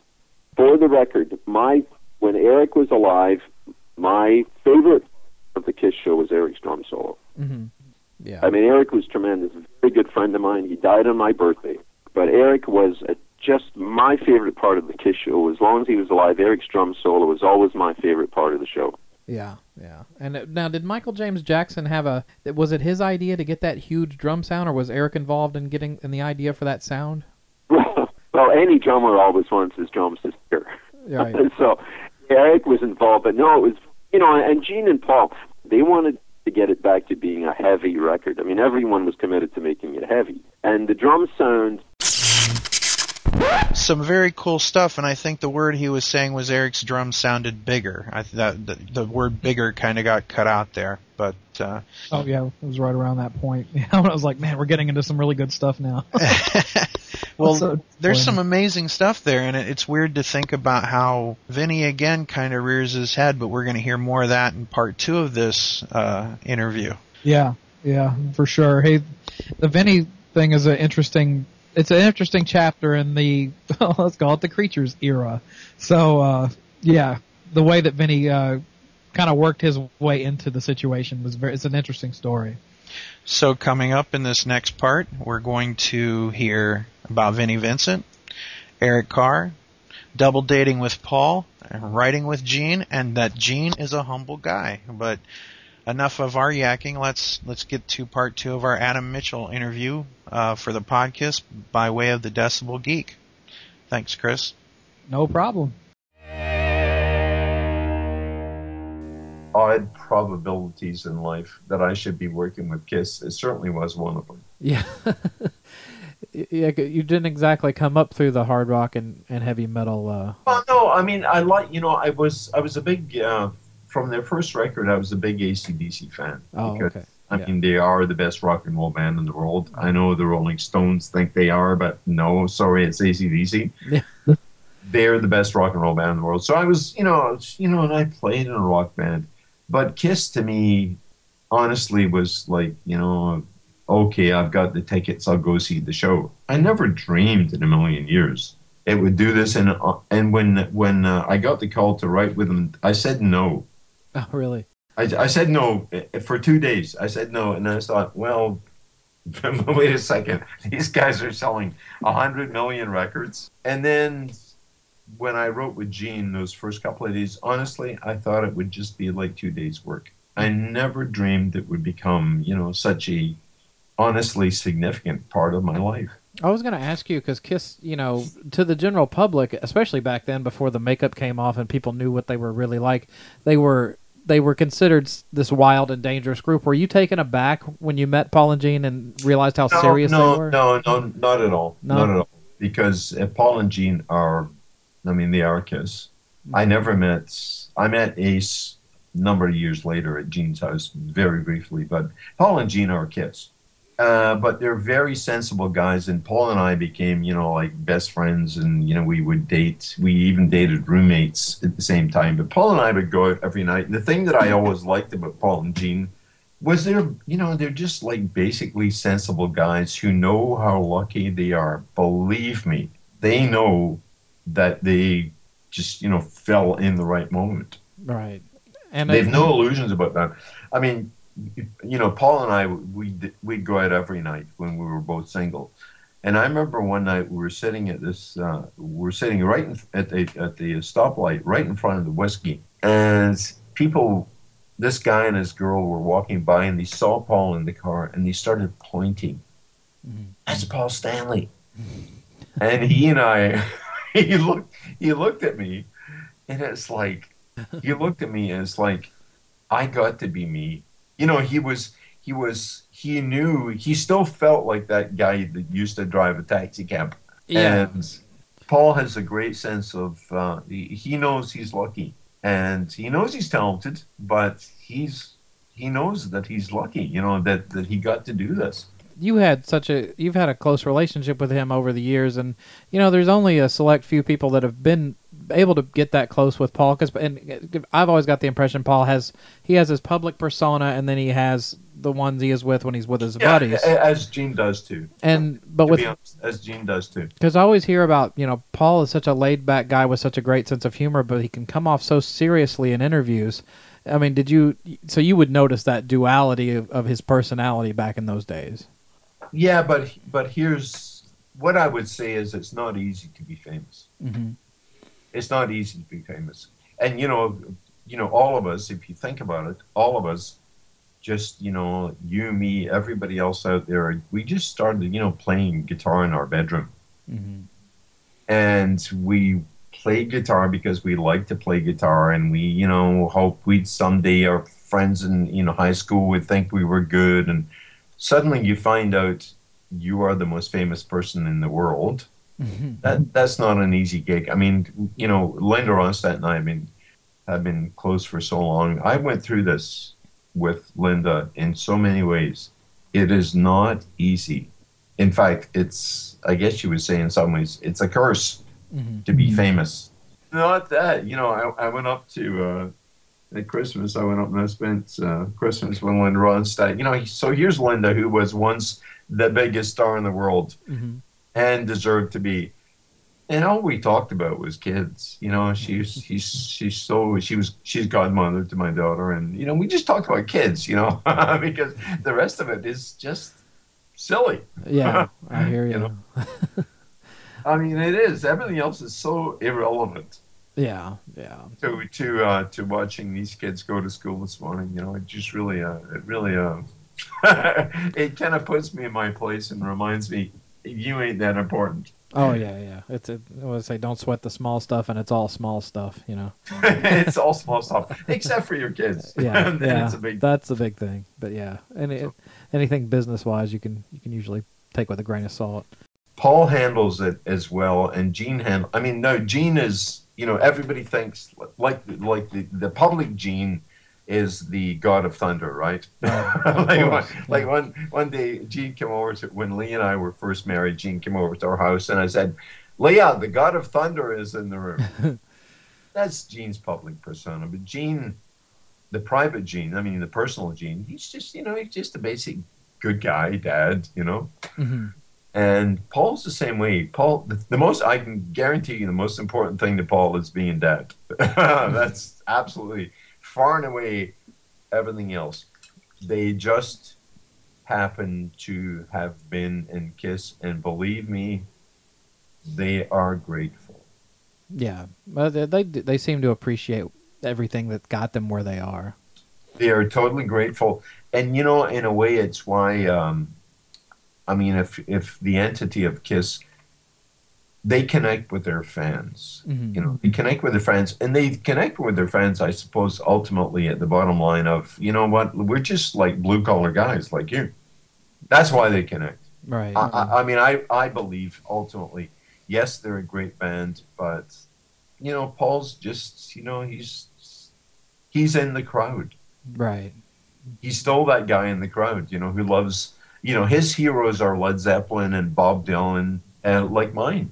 For the record, my when Eric was alive, my favorite of the Kiss show was Eric's drum solo. mhm. yeah, I mean, Eric was tremendous. A very good friend of mine. He died on my birthday, but Eric was a, just my favorite part of the Kiss show. As long as he was alive, Eric's drum solo was always my favorite part of the show. yeah, yeah. And uh, now, did Michael James Jackson have a? Was it his idea to get that huge drum sound, or was Eric involved in getting in the idea for that sound? well, any drummer always wants his drums to hear. Right. And so Eric was involved, but no, it was you know, and Gene and Paul they wanted to get it back to being a heavy record. I mean, everyone was committed to making it heavy, and the drum sound. Some very cool stuff, and I think the word he was saying was Eric's drum sounded bigger. I th- that the, the word bigger kind of got cut out there, but uh, Oh yeah, it was right around that point. Yeah, I was like, man, we're getting into some really good stuff now. well, So there's some amazing stuff there, and it, it's weird to think about how Vinnie again kind of rears his head, but we're going to hear more of that in part two of this uh, interview. Yeah, yeah, for sure. Hey, the Vinnie thing is an interesting. It's an interesting chapter in the let's call it the creatures era. So uh, yeah, the way that Vinnie uh, kind of worked his way into the situation was very. It's an interesting story. So coming up in this next part, we're going to hear about Vinnie Vincent, Eric Carr, double dating with Paul, writing with Gene, and that Gene is a humble guy. But enough of our yakking. Let's let's get to part two of our Adam Mitchell interview uh, for the podcast by way of the Decibel Geek. Thanks, Chris. No problem. odd probabilities in life that I should be working with Kiss. It certainly was one of them. Yeah. yeah, you didn't exactly come up through the hard rock and, and heavy metal. Uh, Well, no, I mean, I like you know, I was I was a big uh, from their first record. I was a big ACDC fan. oh, because, okay. I Yeah. mean, they are the best rock and roll band in the world. I know the Rolling Stones think they are, but no, sorry, it's ACDC. Yeah. They're the best rock and roll band in the world. So I was, you know, was- you know, and I played in a rock band. But Kiss to me, honestly, was like, you know, okay, I've got the tickets, I'll go see the show. I never dreamed in a million years it would do this. And uh, and when when uh, I got the call to write with them, I said no. Oh, really? I, I said no eh, for two days. I said no, and I thought, well, wait a second. These guys are selling a hundred million records, and then when I wrote with Gene those first couple of days, honestly, I thought it would just be like two days' work. I never dreamed it would become, you know, such a honestly significant part of my life. I was going to ask you because Kiss, you know, to the general public, especially back then before the makeup came off and people knew what they were really like, they were they were considered this wild and dangerous group. Were you taken aback when you met Paul and Gene and realized how no, serious no, they were? No, no, not at all. No? Not at all. Because uh, Paul and Gene are, I mean, they are Kiss. Mm-hmm. I never met. I met Ace a number of years later at Gene's house, very briefly. But Paul and Gene are Kiss. Uh, but they're very sensible guys, and Paul and I became, you know, like best friends, and you know, we would date. We even dated roommates at the same time. But Paul and I would go out every night. And the thing that I always liked about Paul and Gene was they're, you know, they're just like basically sensible guys who know how lucky they are. Believe me, they know that they just, you know, fell in the right moment. Right. And They've no illusions about that. I mean, you know, Paul and I, we we'd go out every night when we were both single. And I remember one night we were sitting at this, uh, we were sitting right in, at the at the stoplight, right in front of the whiskey, and people, this guy and his girl were walking by, and they saw Paul in the car, and they started pointing. That's Paul Stanley, and he and I, he looked, he looked at me, and it's like, he looked at me, and it's like, I got to be me. You know, he was, he was, he knew, he still felt like that guy that used to drive a taxi cab. Yeah. And Paul has a great sense of, uh, he, he knows he's lucky and he knows he's talented, but he's, he knows that he's lucky, you know, that, that he got to do this. You had such a you've had a close relationship with him over the years and you know there's only a select few people that have been able to get that close with Paul cuz and uh, I've always got the impression Paul has he has his public persona and then he has the ones he is with when he's with his buddies as Gene does too. and but To with honest, as Gene does too. because I always hear about you know Paul is such a laid back guy with such a great sense of humor, but he can come off so seriously in interviews. I mean, did you? So you would notice that duality of, of his personality back in those days. Yeah, but but here's what I would say is it's not easy to be famous. Mm-hmm. It's not easy to be famous, and you know, you know, all of us, if you think about it, all of us, just you know, you, me, everybody else out there, we just started, you know, playing guitar in our bedroom, Mm-hmm. and we played guitar because we like to play guitar, and we, you know, hope we'd someday our friends in you know high school would think we were good, and suddenly you find out you are the most famous person in the world. Mm-hmm. That that's not an easy gig. I mean, you know, Linda Ronstadt and I have been have been close for so long. I went through this with Linda in so many ways. It is not easy. In fact, it's I guess you would say in some ways it's a curse Mm-hmm. to be famous. Not that, you know, I, I went up to uh, at Christmas. I went up and I spent uh, Christmas with Linda Ronstadt. You know, so here's Linda, who was once the biggest star in the world Mm-hmm. and deserved to be. And all we talked about was kids. You know, she's she's she's so she was she's godmother to my daughter, and you know we just talked about kids. You know, because the rest of it is just silly. Yeah, I hear you. You know? I mean, it is. Everything else is so irrelevant Yeah, yeah. to to uh, to watching these kids go to school this morning. You know, it just really uh, it really uh, it kind of puts me in my place and reminds me you ain't that important. Oh yeah, yeah. It's a, I would say don't sweat the small stuff, and it's all small stuff. You know. it's all small stuff, except for your kids. Yeah, yeah. big. That's a big thing. But yeah, and it, anything business wise, you can you can usually take with a grain of salt. Paul handles it as well, and Gene handle. I mean, no, Gene is. You know, everybody thinks like like the, the public Gene is the god of thunder, right? like, one, like one one day, Gene came over to when Lee and I were first married. Gene came over to our house, and I said, "Leah, the god of thunder is in the room." That's Gene's public persona, but Gene, the private Gene, I mean, the personal Gene, he's just you know he's just a basic good guy, dad, you know. hmm And Paul's the same way. Paul, the, the most I can guarantee you, the most important thing to Paul is being dead. That's absolutely far and away everything else. They just happen to have been in Kiss, and believe me, they are grateful. Yeah, but they, they they seem to appreciate everything that got them where they are. They are totally grateful, and you know, in a way, it's why um, I mean, if if the entity of Kiss, they connect with their fans. Mhm. You know, they connect with their fans, and they connect with their fans. I suppose ultimately at the bottom line of, you know what, we're just like blue collar guys like you. That's why they connect. Right. I, I, I mean, I I believe ultimately, yes, they're a great band, but you know, Paul's just, you know, he's he's in the crowd right. he's still that guy in the crowd, you know, who loves, you know, his heroes are Led Zeppelin and Bob Dylan, and like mine.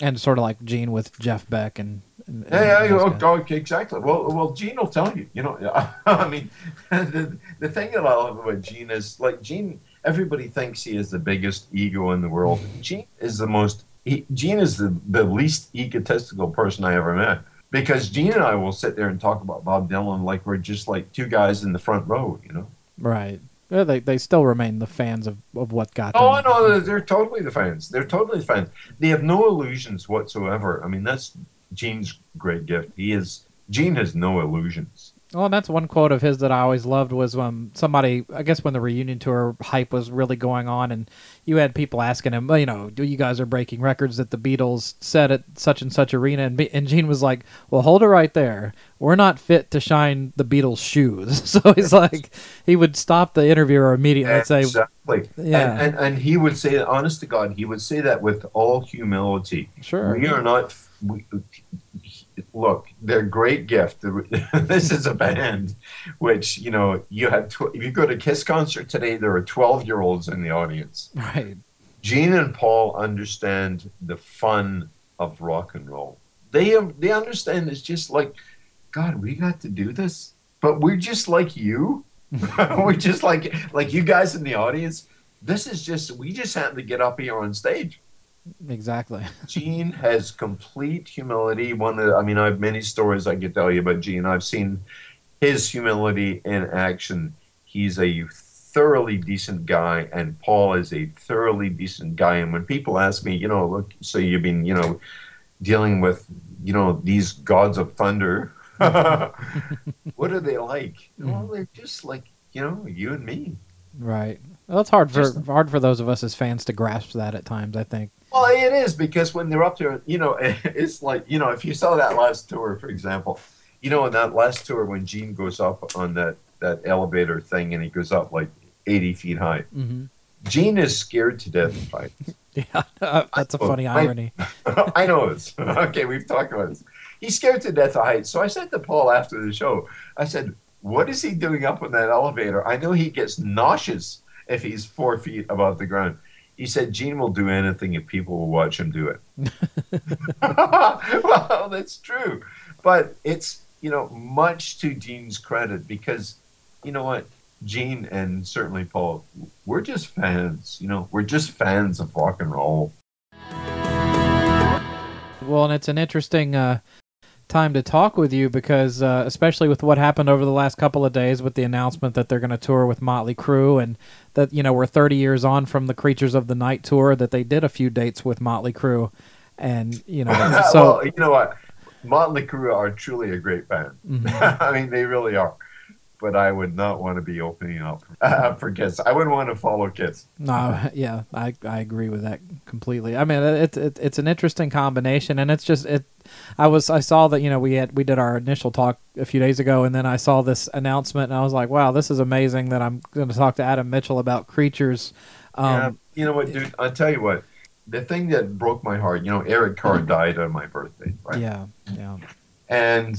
And sort of like Gene with Jeff Beck and. and, Yeah, yeah, those oh, exactly. Well, well, Gene will tell you. You know, I mean, the, the thing that I love about Gene is like Gene. Everybody thinks he is the biggest ego in the world. Gene is the most. He, Gene is the, the least egotistical person I ever met. Because Gene and I will sit there and talk about Bob Dylan like we're just like two guys in the front row, you know. Right. Yeah, they they still remain the fans of, of what got oh, them. Oh, no. They're, they're totally the fans. They're totally the fans. They have no illusions whatsoever. I mean, that's Gene's great gift. He is Gene has no illusions. Well, that's one quote of his that I always loved was when somebody, I guess when the reunion tour hype was really going on, and you had people asking him, well, you know, do you guys are breaking records that the Beatles said at such and such arena, and, Be- and Gene was like, well, hold it right there. We're not fit to shine the Beatles' shoes. So he's like, he would stop the interviewer immediately and say, exactly. Yeah. And, and and he would say, honest to God, he would say that with all humility. sure. We are not. We, look, they're a great gift. this is a band, which you know you had. Tw- if you go to Kiss concert today, there are twelve year olds in the audience. Right. Gene and Paul understand the fun of rock and roll. They they understand it's just like, God, we got to do this, but we're just like you. we're just like like you guys in the audience. This is just we just happen to get up here on stage. Exactly. Gene has complete humility. One, of, I mean, I have many stories I could tell you about Gene. I've seen his humility in action. He's a thoroughly decent guy, and Paul is a thoroughly decent guy. And when people ask me, you know, look, so you've been, you know, dealing with, you know, these gods of thunder. what are they like? Mm. Well, they're just like, you know, you and me. Right. Well, it's hard for Just- hard for those of us as fans to grasp that at times. I think. Well, it is because when they're up there, you know, it's like you know, if you saw that last tour, for example, you know, in that last tour when Gene goes up on that that elevator thing and he goes up like eighty feet high, hmm Gene is scared to death of heights. Yeah, that's a funny I- irony. I know this. Okay, we've talked about this. He's scared to death of heights. So I said to Paul after the show, I said, "What is he doing up on that elevator? I know he gets nauseous if he's four feet above the ground." He said, "Gene will do anything if people will watch him do it." well, that's true, but it's you know much to Gene's credit because you know what, Gene and certainly Paul, we're just fans. You know, we're just fans of rock and roll. Well, and it's an interesting uh, time to talk with you because, uh, especially with what happened over the last couple of days with the announcement that they're going to tour with Motley Crue, and that you know we're 30 years on from the Creatures of the Night tour that they did a few dates with Motley Crue, and you know so well, you know what? Motley Crue are truly a great band. Mhm. I mean, they really are. But I would not want to be opening up uh, for Kiss. I wouldn't want to follow Kiss. No, yeah, I I agree with that completely. I mean, it's it, it's an interesting combination, and it's just it. I was I saw that you know we had we did our initial talk a few days ago, and then I saw this announcement, and I was like, wow, this is amazing that I'm going to talk to Adam Mitchell about creatures. yeah, Um, you know what, dude? I'll tell you what. The thing that broke my heart, you know, Eric Carr died on my birthday, right? yeah, yeah, And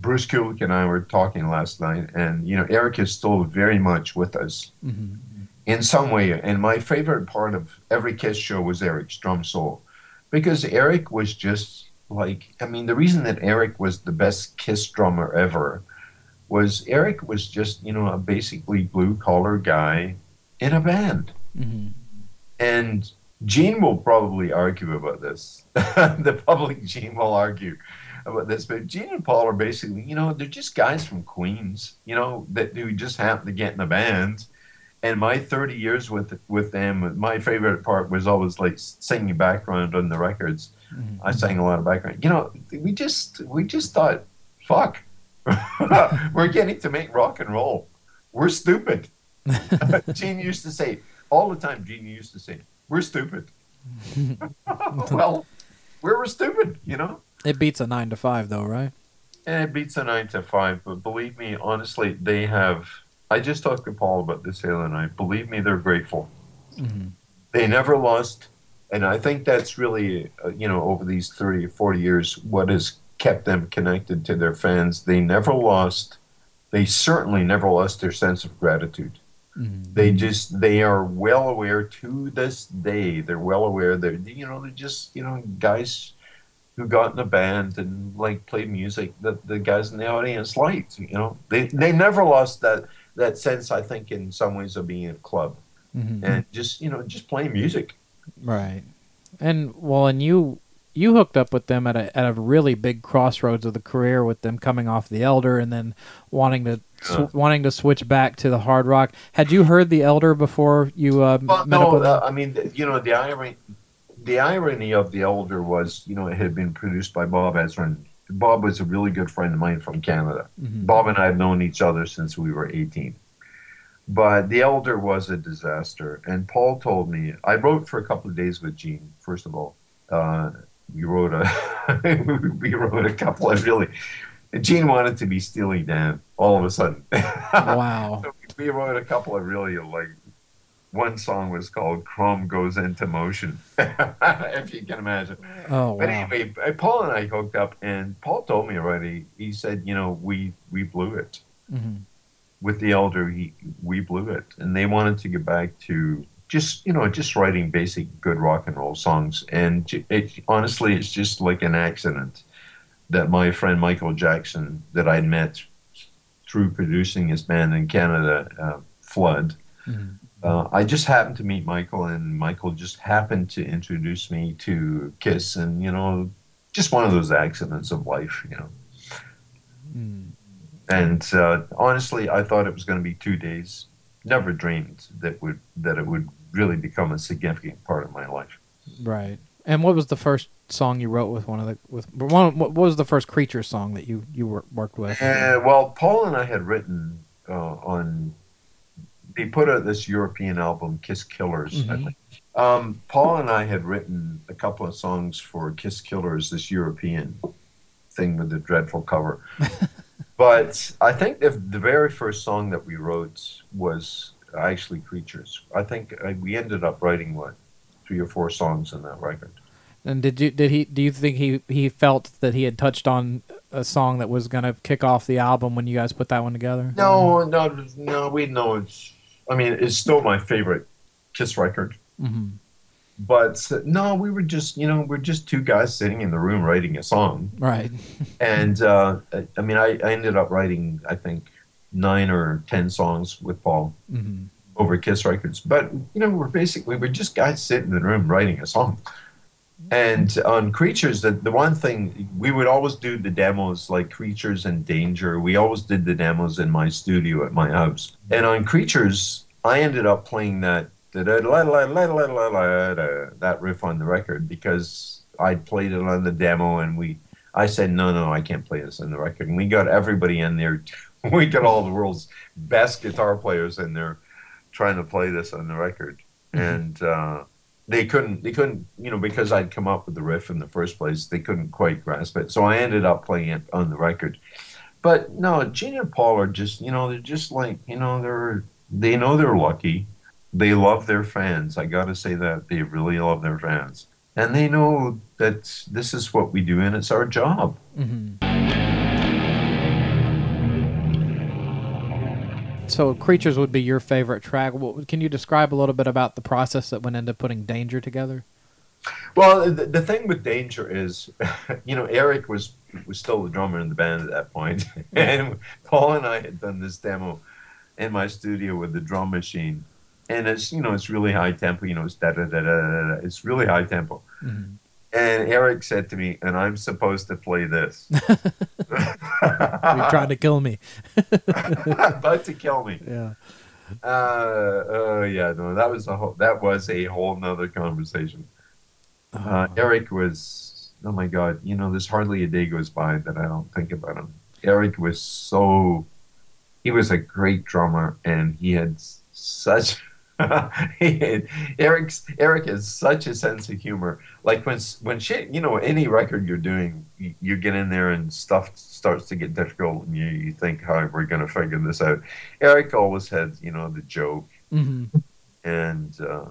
Bruce Kulick and I were talking last night, and you know, Eric is still very much with us hmm in some way. And my favorite part of every Kiss show was Eric's drum solo, because Eric was just like, I mean, the reason that Eric was the best Kiss drummer ever was Eric was just, you know, a basically blue collar guy in a band. hmm And Gene will probably argue about this. the public Gene will argue about this, but Gene and Paul are basically, you know, they're just guys from Queens, you know, that who just happen to get in a band. And my 30 years with with them, my favorite part was always like singing background on the records. hmm I sang a lot of background. You know, we just we just thought, fuck, we're getting to make rock and roll. We're stupid. Gene used to say, all the time. Gene used to say, "We're stupid." well, we were stupid, you know. It beats a nine to five, though, right? And it beats a nine to five. But believe me, honestly, they have. I just talked to Paul about this the other night. Believe me, they're grateful. Mm-hmm. They never lost, and I think that's really, uh, you know, over these 30 or 40 years, what has kept them connected to their fans. They never lost. They certainly never lost their sense of gratitude. Mm-hmm. They just they are well aware to this day. They're well aware. They're you know they're just you know guys who got in a band and like played music that the guys in the audience liked. You know they they never lost that that sense. I think in some ways of being in a club Mm-hmm. and just you know just playing music. Right. And well, and you you hooked up with them at a at a really big crossroads of the career with them coming off the Elder and then wanting to Yeah. sw- wanting to switch back to the hard rock. Had you heard the Elder before you uh, Well, met up no, with them? uh, I mean you know the irony the irony of the Elder was you know it had been produced by Bob Ezrin. Bob was a really good friend of mine from Canada. Mhm. Bob and I have known each other since we were 18. But The Elder was a disaster. And Paul told me, I wrote for a couple of days with Gene, first of all. Uh, we wrote a we wrote a couple of really Gene wanted to be Steely Dan all of a sudden. Wow. So we wrote a couple of really like one song was called Chrome Goes Into Motion, if you can imagine. Oh But wow. anyway, uh, Paul and I hooked up, and Paul told me already. He said, you know, we we blew it hmm with the elder. He we blew it, and they wanted to get back to just you know just writing basic good rock and roll songs. And it, honestly, it's just like an accident that my friend Michael Jackson, that I'd met through producing his band in Canada, uh, Fludd. Mhm. Uh, I just happened to meet Michael, and Michael just happened to introduce me to Kiss, and you know, just one of those accidents of life, you know. Mm. And uh, honestly, I thought it was going to be two days. Never dreamed that would that it would really become a significant part of my life. Right. And what was the first song you wrote with one of the with one? What was the first Creature song that you you wor- worked with? Uh, well, Paul and I had written uh, on. They put out this European album, Kiss Killers. I Mhm. Um, Paul and I had written a couple of songs for Kiss Killers, this European thing with the dreadful cover. but I think the, the very first song that we wrote was actually Creatures. I think uh, we ended up writing what three or four songs in that record. And did you did he do you think he he felt that he had touched on a song that was going to kick off the album when you guys put that one together? No, no, no. We know it's. I mean, it's still my favorite Kiss record. hmm But no, we were just, you know, we're just two guys sitting in the room writing a song. Right. And uh, I- mean, I, I ended up writing, I think, nine or ten songs with Paul hmm over Kiss Records. But you know, we're basically we're just guys sitting in the room writing a song. And on Creatures, the, the one thing we would always do the demos like Creatures in Danger. We always did the demos in my studio at my house. And on Creatures, I ended up playing that that riff on the record because I'd played it on the demo and we I said no no I can't play this on the record and we got everybody in there we got all the world's best guitar players in there trying to play this on the record and uh, they couldn't they couldn't you know because I'd come up with the riff in the first place they couldn't quite grasp it. So I ended up playing it on the record. But no Gene and Paul are just you know they're just like you know they're they know they're lucky. They love their fans. I got to say that. They really love their fans. And they know that this is what we do and it's our job. Hmm So, Creatures would be your favorite track. Can you describe a little bit about the process that went into putting Danger together? Well, the, the thing with Danger is, you know, Eric was was still the drummer in the band at that point, and Paul and I had done this demo in my studio with the drum machine, and it's you know it's really high tempo, you know it's da da da da da, it's really high tempo, Mhm. And Eric said to me, and I'm supposed to play this. You're trying to kill me. about to kill me. Yeah. Uh, oh yeah, no, that was a whole, that was a whole nother conversation. Uh, Eric was, oh my God, you know, there's hardly a day goes by that I don't think about him. Eric was so, he was a great drummer and he had such, Eric's Eric has such a sense of humor. Like when when shit, you know, any record you're doing, you, you get in there and stuff starts to get difficult, and you, you think, how we're going to figure this out. Eric always had, you know, the joke, hmm and uh,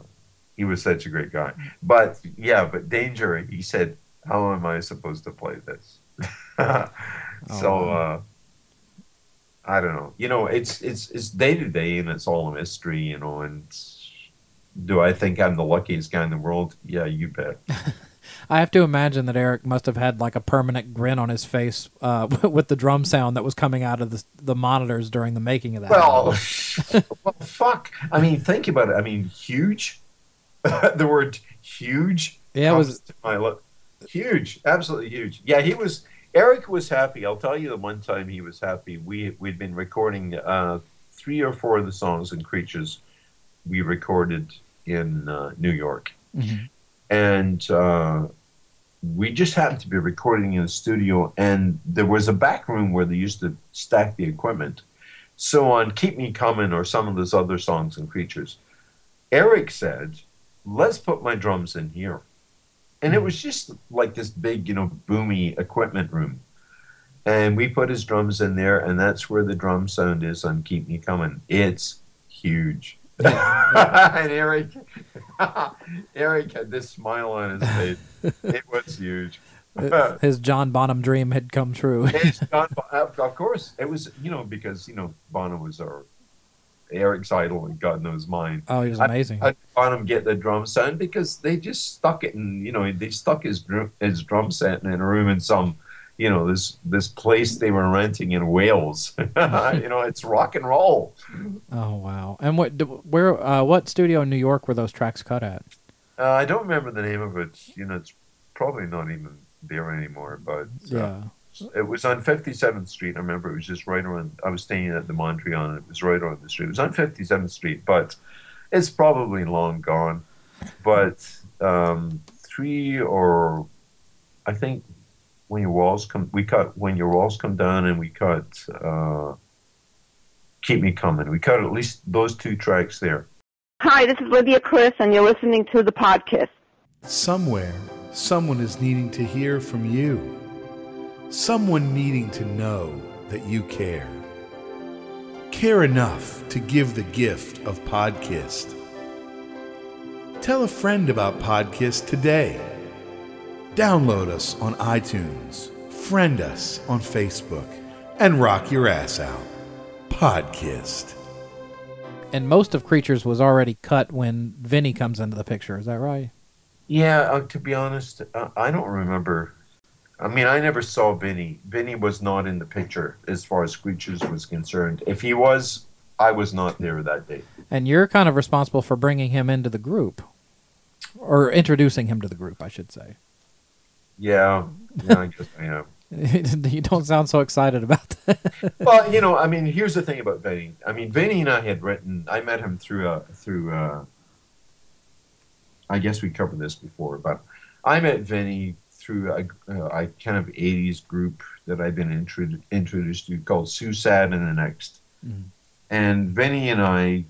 he was such a great guy. But yeah, but danger. He said, "How am I supposed to play this?" so. wow. Uh, I don't know. You know, it's it's it's day to day, and it's all a mystery. You know, and do I think I'm the luckiest guy in the world? Yeah, you bet. I have to imagine that Eric must have had like a permanent grin on his face uh, with the drum sound that was coming out of the the monitors during the making of that. Well, well, fuck. I mean, think about it. I mean, huge. the word huge. Yeah, it was- my lip. huge, absolutely huge. Yeah, he was. Eric was happy. I'll tell you the one time he was happy. We we'd been recording uh, three or four of the songs and creatures we recorded in uh, New York, Mhm. and uh, we just happened to be recording in a studio, and there was a back room where they used to stack the equipment. So on "Keep Me Coming" or some of those other songs and creatures, Eric said, "Let's put my drums in here." And it hmm. was just like this big, you know, boomy equipment room. And we put his drums in there, and that's where the drum sound is on Keep Me Coming. It's huge. and Eric, Eric had this smile on his face. It was huge. his John Bonham dream had come true. John, of course, it was you know because you know Bonham was our Eric's idol and God knows mine. oh, he was amazing. I want him get the drum sound because they just stuck it in, you know, they stuck his drum, his drum set in a room in some, you know, this this place they were renting in Wales. you know, it's rock and roll. oh wow! And what where uh, what studio in New York were those tracks cut at? Uh, I don't remember the name of it. You know, it's probably not even there anymore. But uh, Yeah. It was on 57th Street. I remember it was just right around. I was staying at the Montreal, and it was right on the street. It was on 57th Street, but it's probably long gone. But um, three or I think when your walls come, we cut when your walls come down, and we cut uh, keep me coming. We cut at least those two tracks there. Hi, this is Lydia Criss, and you're listening to the podcast. Somewhere, someone is needing to hear from you. Someone needing to know that you care. Care enough to give the gift of Podkiss. Tell a friend about Podkiss today. Download us on iTunes, friend us on Facebook, and rock your ass out. Podkiss. And most of Creatures was already cut when Vinnie comes into the picture. Is that right? Yeah, uh, to be honest, uh, I don't remember. I mean, I never saw Vinnie. Vinnie was not in the picture as far as Creatures was concerned. If he was, I was not there that day. And you're kind of responsible for bringing him into the group, or introducing him to the group, I should say. Yeah, yeah, I guess I am. you don't sound so excited about that. Well, you know, I mean, here's the thing about Vinnie. I mean, Vinnie and I had written. I met him through uh, through. Uh, I guess we covered this before, but I met Vinnie through a, a kind of '80s group that I've been intro- introduced to called Susad and the Next. Mhm. And Vinnie and I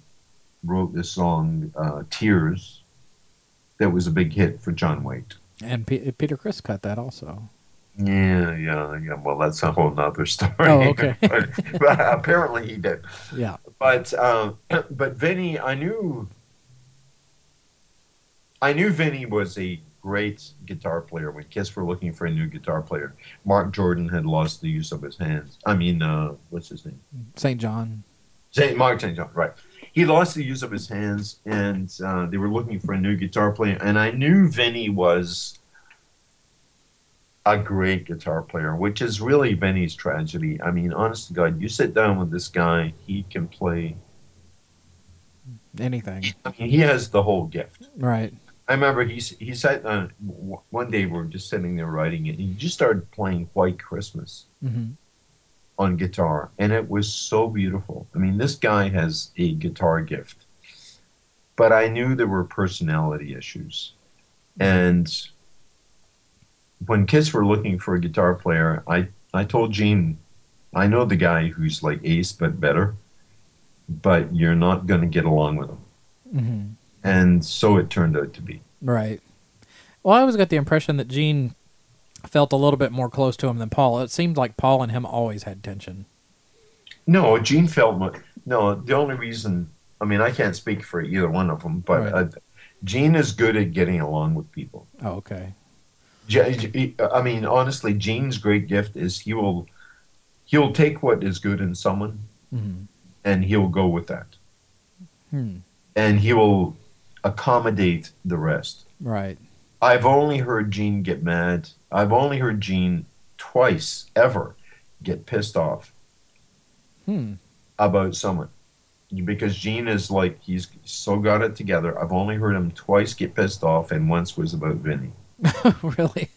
wrote this song, uh, "Tears," that was a big hit for John Waite. And P- Peter Criss cut that also. Yeah, yeah, yeah. Well, that's a whole nother story. Oh, okay. but, but apparently he did. Yeah. But um, but Vinnie, I knew. I knew Vinnie was a great guitar player when Kiss were looking for a new guitar player. Mark Jordan had lost the use of his hands. I mean, uh, what's his name? St. John. Saint Mark St. John, right. He lost the use of his hands, and uh, they were looking for a new guitar player. And I knew Vinnie was a great guitar player, which is really Vinnie's tragedy. I mean, honest to God, you sit down with this guy, he can play. Anything. I mean, he has the whole gift. Right. I remember he he sat one day we were just sitting there writing it, and he just started playing White Christmas hmm on guitar, and it was so beautiful. I mean, this guy has a guitar gift, but I knew there were personality issues, and when Kiss were looking for a guitar player, I I told Gene, I know the guy who's like Ace but better, but you're not going to get along with him. hmm and so it turned out to be. Right. Well, I always got the impression that Gene felt a little bit more close to him than Paul. It seemed like Paul and him always had tension. No, Gene felt mu- no. The only reason, I mean, I can't speak for either one of them, but Right. uh, Gene is good at getting along with people. Oh, okay. I mean, honestly, Gene's great gift is he will he'll take what is good in someone hmm and he'll go with that, Hmm. and he will accommodate the rest. Right. I've only heard Gene get mad. I've only heard Gene twice ever get pissed off Hmm. about someone because Gene is like he's so got it together. I've only heard him twice get pissed off, and once was about Vinnie. really?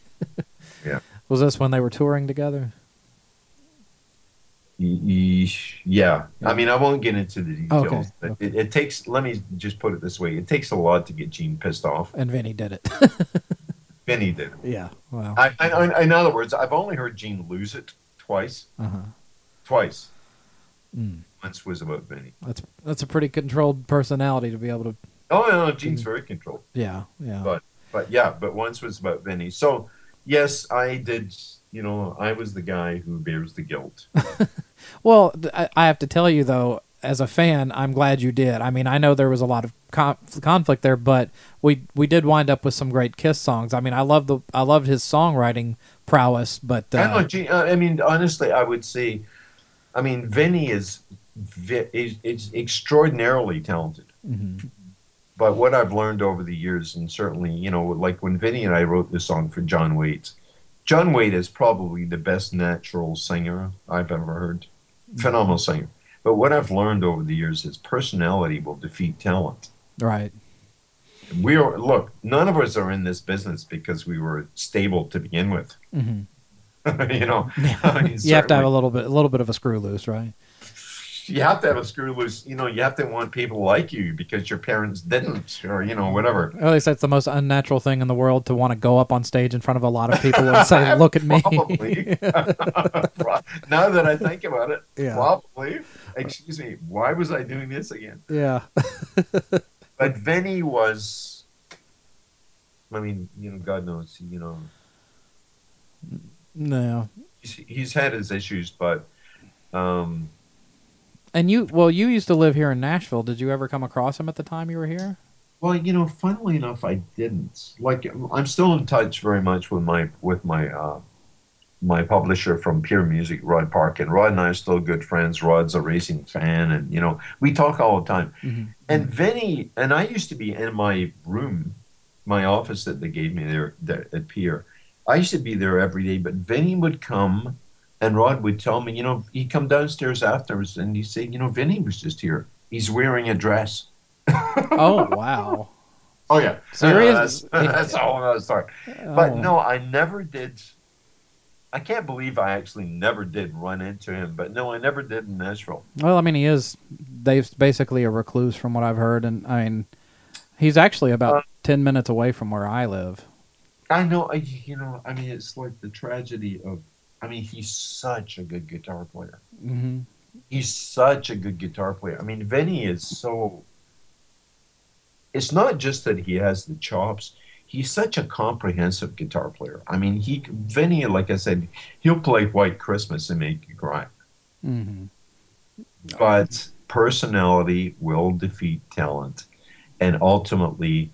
Yeah. Was this when they were touring together? Yeah, I mean, I won't get into the details, Okay, but It, it takes. Let me just put it this way: it takes a lot to get Gene pissed off. And Vinnie did it. Vinnie did. It. yeah. Wow. I, I, I, in other words, I've only heard Gene lose it twice. Uh-huh. Twice. Mm. Once was about Vinnie. That's that's a pretty controlled personality to be able to. Oh no, Gene's very controlled. Yeah. Yeah. But but yeah, but once was about Vinnie. So yes, I did. You know, I was the guy who bears the guilt. Well, I, I have to tell you though, as a fan, I'm glad you did. I mean, I know there was a lot of conf- conflict there, but we we did wind up with some great Kiss songs. I mean, I love the I loved his songwriting prowess, but I uh, know. Gene, uh, I mean, honestly, I would say, I mean, Vinnie is is, is extraordinarily talented. mhm. But what I've learned over the years, and certainly, you know, like when Vinnie and I wrote this song for John Waite, John Waite is probably the best natural singer I've ever heard. Phenomenal singer. But what I've learned over the years is personality will defeat talent. right. We are look, none of us are in this business because we were stable to begin with. hmm you know, I mean, You have to have a little bit a little bit of a screw loose, right? You have to have a screw loose. You know, you have to want people like you because your parents didn't, or you know, whatever. At least that's the most unnatural thing in the world to want to go up on stage in front of a lot of people and say, "Look at me." Probably. now that I think about it, Yeah. probably. Excuse me. Why was I doing this again? yeah. But Vinnie was. I mean, you know, God knows, you know, No. he's, he's had his issues, but um, And you, well, you used to live here in Nashville. Did you ever come across him at the time you were here? Well, you know, funnily enough, I didn't. Like, I'm still in touch very much with my with my uh, my publisher from Pure Music, Rod Park, and Rod and I are still good friends. Rod's a racing fan, and you know, we talk all the time. Mhm. And Vinnie and I used to be in my room, my office that they gave me there, there at Pier. I used to be there every day, but Vinnie would come, and Rod would tell me, you know, he'd come downstairs afterwards, and he'd say, you know, Vinnie was just here. He's wearing a dress. Oh wow. Oh yeah, Serious? that's, that's a whole other story. But Oh. no, I never did. I can't believe I actually never did run into him. But no, I never did in Nashville. Well, I mean, he is. Dave's basically a recluse, from what I've heard, and I mean, he's actually about Uh, ten minutes away from where I live. I know. I, you know. I mean, it's like the tragedy of. I mean, he's such a good guitar player. hmm He's such a good guitar player. I mean, Vinnie is so. It's not just that he has the chops. He's such a comprehensive guitar player. I mean, he Vinnie, like I said, he'll play White Christmas and make you cry. hmm but personality will defeat talent and ultimately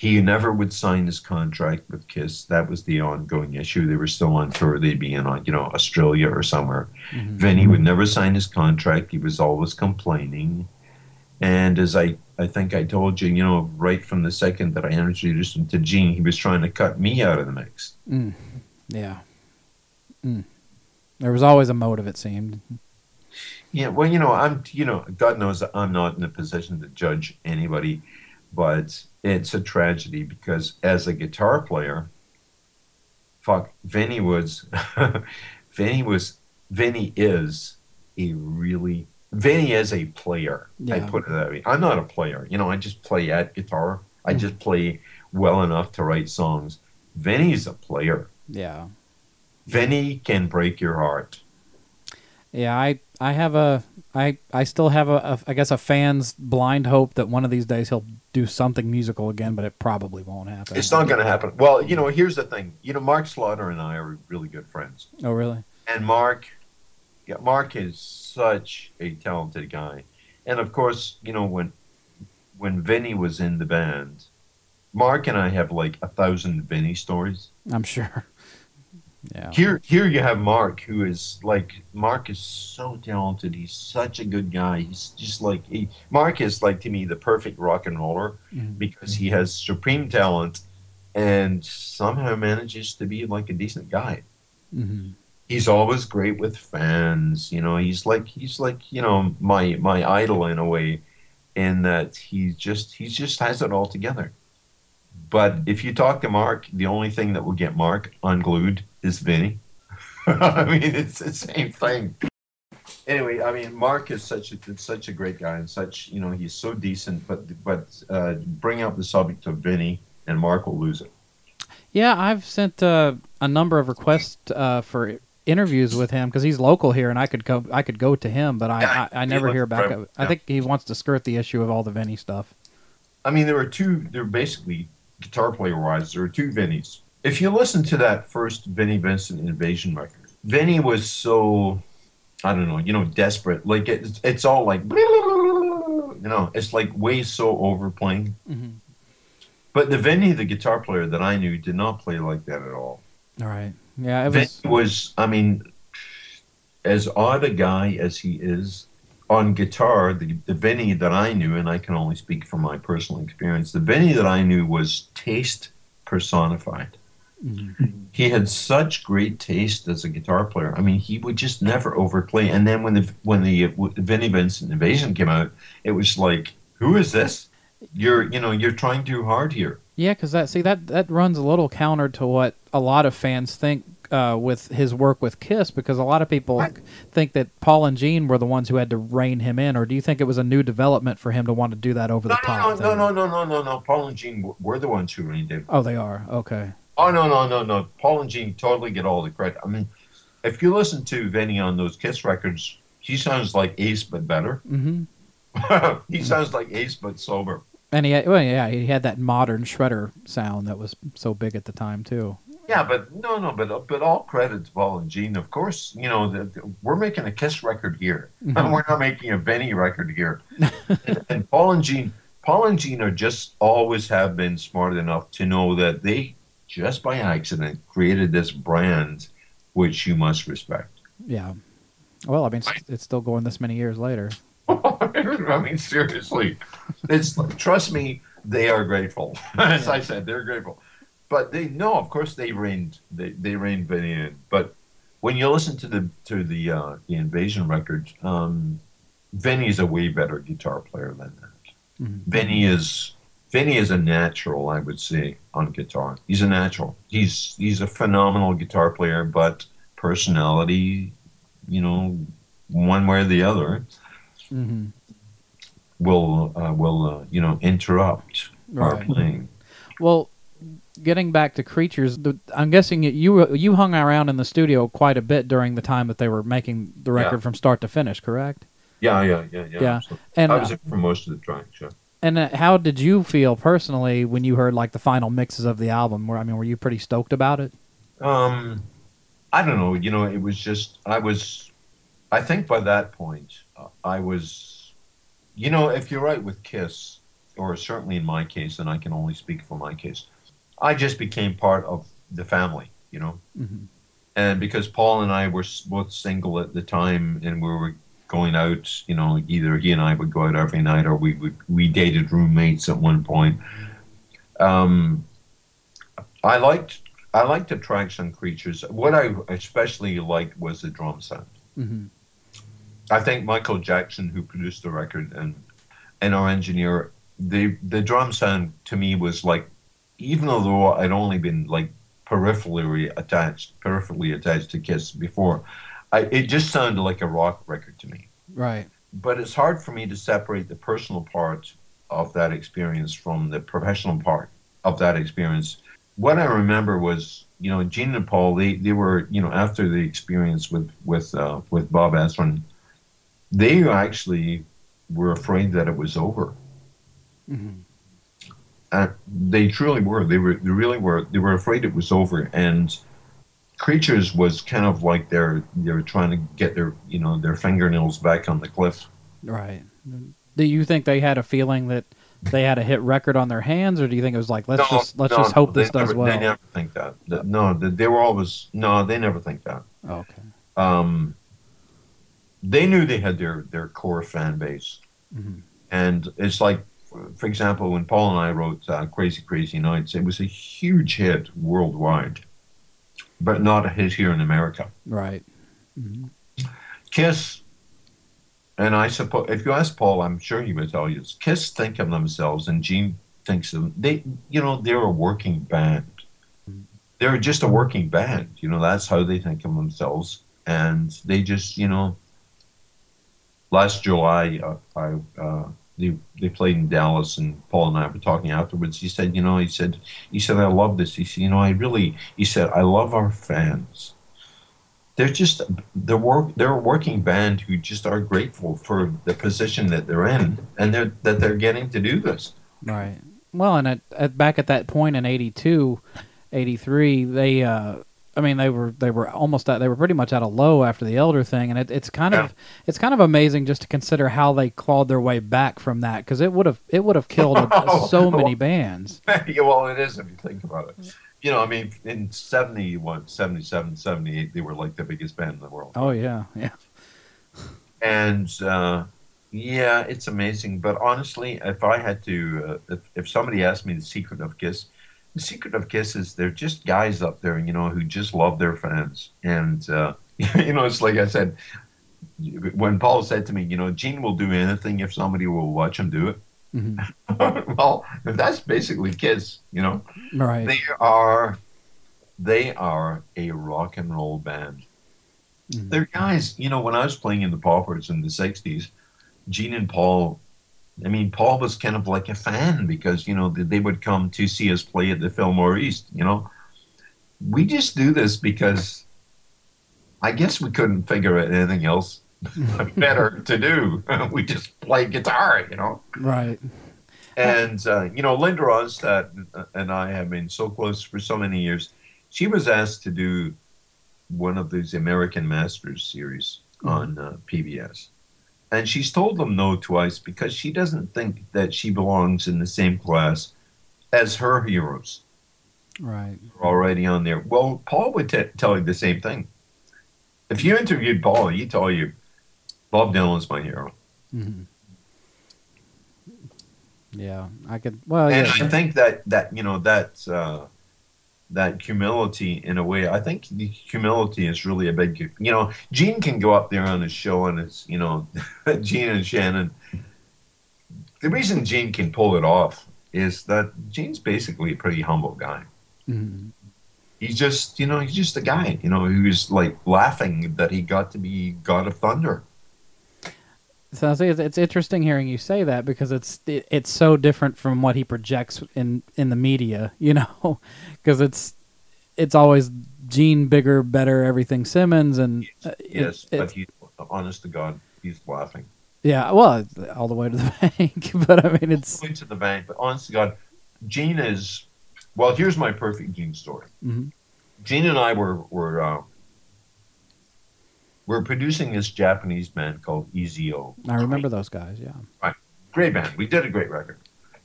he never would sign his contract with kiss that was the ongoing issue they were still on tour they'd be in uh, you know australia or somewhere Mhm. vinnie would never sign his contract he was always complaining and as i i think i told you you know right from the second that i introduced him to gene he was trying to cut me out of the mix Mm. Yeah. Mm. There was always a motive, it seemed. Yeah, well, you know, I'm, you know, God knows that I'm not in a position to judge anybody, but it's a tragedy because as a guitar player, fuck, Vinnie was, Vinnie was, Vinnie is a really, Vinnie is a player. I put it that way. I'm not a player. You know, I just play at guitar. I Mm. just play well enough to write songs. Vinnie's a player. Yeah. Vinnie can break your heart. Yeah, I I have a I I still have a, a I guess a fan's blind hope that one of these days he'll do something musical again, but it probably won't happen. It's not going to happen. Well, you know, here's the thing. You know, Mark Slaughter and I are really good friends. Oh, really? And Mark, yeah, Mark is such a talented guy. And of course, you know, when when Vinnie was in the band, Mark and I have like a thousand Vinnie stories. I'm sure. Yeah. Here, here you have Mark, who is like Mark is so talented. He's such a good guy. He's just like he, Mark is like to me the perfect rock and roller Mhm. because he has supreme talent and somehow manages to be like a decent guy. hmm He's always great with fans. You know, he's like he's like you know my my idol in a way, in that he just he just has it all together. But if you talk to Mark, the only thing that will get Mark unglued is Vinnie. I mean, it's the same thing. Anyway, I mean, Mark is such a such a great guy and such you know he's so decent. But but uh, bring up the subject of Vinnie and Mark will lose it. Yeah, I've sent uh, a number of requests uh, for interviews with him because he's local here, and I could go. I could go to him, but I Yeah, I, I never hear back. incredible. I think he wants to skirt the issue of all the Vinnie stuff. I mean, there were two. There were basically guitar player wise, there are two Vinnies. If you listen to that first Vinnie Vincent Invasion record, Vinnie was so, I don't know, you know, desperate. Like it's it's all like, you know, it's like way so overplaying. Mm-hmm. But the Vinnie, the guitar player that I knew, did not play like that at all. All right. Yeah, it was. was, I mean, as odd a guy as he is on guitar, the, the Vinnie that I knew, and I can only speak from my personal experience, the Vinnie that I knew was taste personified. Mhm. He had such great taste as a guitar player. I mean, he would just never overplay. And then when the when the uh, Vinnie Vincent Invasion came out, it was like, who is this? You're you know you're trying too hard here. Yeah, because that see that that runs a little counter to what a lot of fans think uh, with his work with Kiss, because a lot of people think that Paul and Gene were the ones who had to rein him in, or do you think it was a new development for him to want to do that over No, the top? no, no, no, no, no, no, no. Paul and Gene w- were the ones who really did. Oh, they are. Okay. Oh no, no, no, no. Paul and Gene totally get all the credit. I mean, if you listen to Vinnie on those Kiss records, he sounds like Ace but better. hmm he sounds like Ace but sober. And he, had, well, yeah, he had that modern shredder sound that was so big at the time too. Yeah, but no, no, but but all credit to Paul and Gene. Of course, you know the, the- we're making a Kiss record here, mm-hmm. and we're not making a Vinnie record here. and, and Paul and Gene, Paul and Gene are just always have been smart enough to know that they just by accident created this brand, which you must respect. Yeah. Well, I mean, it's, it's still going this many years later. I mean, seriously, it's trust me, they are grateful. As I said, they're grateful. But they no, of course they reined they they reined Vinnie in. But when you listen to the to the uh, the Invasion records, um, Vinnie's a way better guitar player than that. Mhm. Vinnie is Vinnie is a natural, I would say, on guitar. He's a natural. He's he's a phenomenal guitar player, but personality, you know, one way or the other hmm will uh, will uh, you know interrupt our playing. Well, getting back to creatures, the, I'm guessing you- you hung around in the studio quite a bit during the time that they were making the Yeah. record from start to finish, correct? Yeah, yeah, yeah, yeah. Yeah. And I was uh, for most of the tracks. Yeah. and uh, how did you feel personally when you heard like the final mixes of the album? Where I mean, were you pretty stoked about it? Um, I don't know. You know, it was just I was. I think by that point, uh, I was. You know, if you're right with Kiss, or certainly in my case, and I can only speak for my case, I just became part of the family. You know, hmm and because Paul and I were both single at the time, and we were going out, you know, either he and I would go out every night, or we would we dated roommates at one point. Um, I liked I liked the tracks on Creatures. What I especially liked was the drum sound. hmm I think Michael Jackson, who produced the record, and and our engineer, the the drum sound to me was like, even though I'd only been like peripherally attached, peripherally attached to Kiss before, I, it just sounded like a rock record to me. Right. But it's hard for me to separate the personal part of that experience from the professional part of that experience. What I remember was you know, Gene and Paul, they, they were, you know, after the experience with with uh, with Bob Ezrin, they actually were afraid that it was over. Mhm. Uh, they truly were. They were. They really were. They were afraid it was over. And Creatures was kind of like they're they were trying to get their you know their fingernails back on the cliff. Right. Do you think they had a feeling that they had a hit record on their hands, or do you think it was like let's No, just let's no, just hope this does never- well? They never think that. No, they, they were always no. They never think that. Okay. Um, they knew they had their their core fan base, Mhm. and it's like, for example, when Paul and I wrote uh, "Crazy Crazy Nights," it was a huge hit worldwide, but not a hit here in America. Right. Mhm. Kiss, and I suppose if you ask Paul, I'm sure he would tell you, Kiss think of themselves, and Gene thinks of them. They, you know, they're a working band. They're just a working band. You know, that's how they think of themselves, and they just, you know. Last July, uh, I uh, they they played in Dallas, and Paul and I were talking afterwards. He said, you know, he said, he said, I love this. He said, you know, I really, he said, I love our fans they're just they're work they're a working band who just are grateful for the position that they're in and they're that they're getting to do this. Right. Well, and at, at back at that point in 82, 83, they uh I mean they were they were almost at, they were pretty much at a low after the elder thing and it, it's kind of it's kind of amazing just to consider how they clawed their way back from that cuz it would have it would have killed a, so many bands. yeah, well, it is if you think about it. You know, I mean, in 71, 77, 78, they were like the biggest band in the world. Oh yeah. Yeah. And uh, yeah, it's amazing. But honestly, if I had to, uh, if, if somebody asked me the secret of Kiss, the secret of Kiss is they're just guys up there, you know, who just love their fans. And, uh, you know, it's like I said, when Paul said to me, you know, Gene will do anything if somebody will watch him do it. Mhm. well, that's basically Kiss, you know. Right. They are, they are a rock and roll band. Mhm. They're guys, you know, when I was playing in the Paupers in the 60s, Gene and Paul, I mean, Paul was kind of like a fan because, you know, they would come to see us play at the Fillmore East, you know. We just do this because I guess we couldn't figure out anything else better to do. we just play guitar, you know. Right. And uh, you know, Linda Ronstadt and I have been so close for so many years. She was asked to do one of these American Masters series on uh, PBS, and she's told them no twice because she doesn't think that she belongs in the same class as her heroes Right. already on there. Well, Paul would t- tell you the same thing. If you interviewed Paul, he'd tell you, Bob Dylan's my hero. Mhm. Yeah, I could well and yeah. I think that that you know that uh, that humility in a way. I think the humility is really a big. You know, Gene can go up there on his show and it's you know, Gene and Shannon. The reason Gene can pull it off is that Gene's basically a pretty humble guy. Mhm. He's just you know he's just a guy you know who's like laughing that he got to be God of Thunder. So it's, it's interesting hearing you say that because it's it, it's so different from what he projects in in the media, you know, because it's it's always Gene bigger, better, everything Simmons, and uh, it- Yes, but he, honest to God, he's laughing. yeah, well, all the way to the bank, but I mean it's Going to the bank, but honest to God, Gene is. Well, here's my perfect Gene story. Mhm. Gene and I were were uh, we're producing this Japanese band called EZO. I remember those guys, yeah. Right. Great band. We did a great record.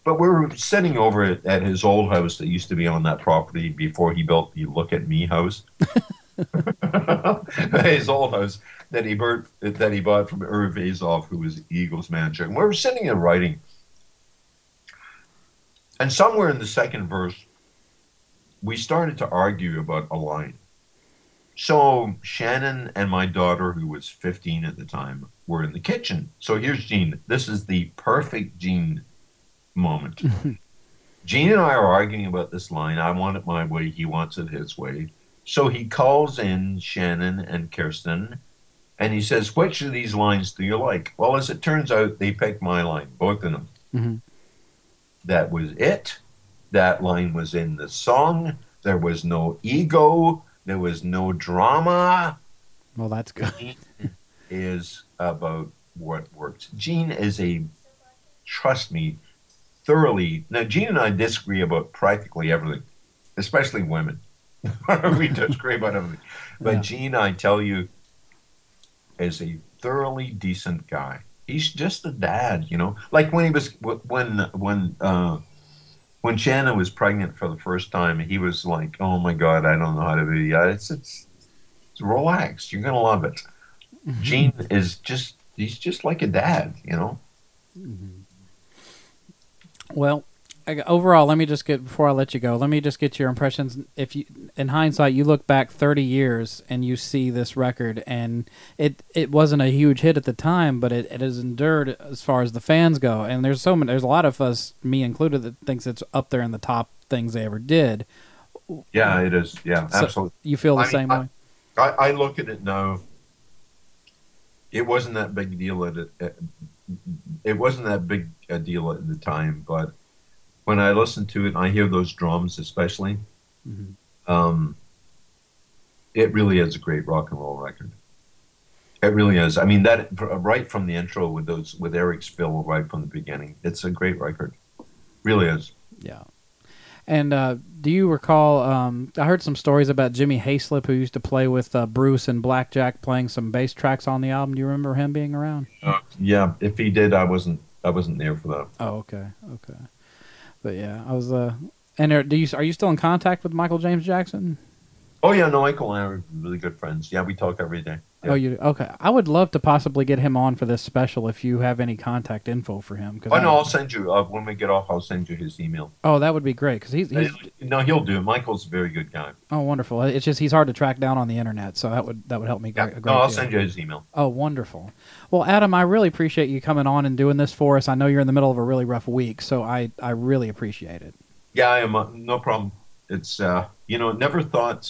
But we were sitting over at, at his old house that used to be on that property before he built the Look at Me house. his old house that he bought, that he bought from Irv Azoff, who was Eagles manager. And we were sitting there writing. And somewhere in the second verse, we started to argue about a line. So Shannon and my daughter, who was 15 at the time, were in the kitchen. So here's Gene. This is the perfect Gene moment. Gene and I are arguing about this line. I want it my way. He wants it his way. So he calls in Shannon and Kirsten and he says, Which of these lines do you like? Well, as it turns out, they picked my line, both of them. Mhm. That was it. That line was in the song. There was no ego. There was no drama. Well, that's good. Gene is about what works. Gene is a, trust me, thoroughly. Now, Gene and I disagree about practically everything, especially women. we disagree about everything. But Yeah. Gene, I tell you, is a thoroughly decent guy. He's just a dad, you know. Like when he was when when uh, when Shannon was pregnant for the first time, he was like, "Oh my God, I don't know how to be." It's it's, it's relax. You're gonna love it. Mm-hmm. Gene is just he's just like a dad, you know. Mm-hmm. Well, I- overall, let me just get before I let you go. Let me just get your impressions. If you, in hindsight, you look back 30 years and you see this record, and it it wasn't a huge hit at the time, but it, it has endured as far as the fans go. And there's so many, there's a lot of us, me included, that thinks it's up there in the top things they ever did. Yeah, it is. Yeah, So absolutely. you feel the I mean, same I- way? I, I look at it now. It wasn't that big deal at it. It, it wasn't that big a deal at the time, but when I listen to it, and I hear those drums, especially. Mhm. Um, it really is a great rock and roll record. It really is. I mean, that right from the intro with those with Eric's fill right from the beginning, it's a great record. Really is. Yeah. And uh, do you recall? Um, I heard some stories about Jimmy Haslip, who used to play with uh, Bruce and Blackjack, playing some bass tracks on the album. Do you remember him being around? Yeah, if he did, I wasn't. I wasn't there for that. Oh, okay, okay. But yeah, I was. Uh, and are, do you are you still in contact with Michael James Jackson? Oh yeah, no, Michael and I are really good friends. Yeah, we talk every day. Yeah. Oh, you okay? I would love to possibly get him on for this special if you have any contact info for him. Cause Oh I- no, I'll send you uh, when we get off. I'll send you his email. oh, that would be great because he's, he's no, he'll do. Michael's a very good guy. oh wonderful. It's just he's hard to track down on the internet, so that would that would help me. Yeah, great, no, I'll deal. send you his email. Oh, wonderful. Well, Adam, I really appreciate you coming on and doing this for us. I know you're in the middle of a really rough week, so I, I really appreciate it. Yeah, I am. Uh, no problem. It's uh, you know, never thought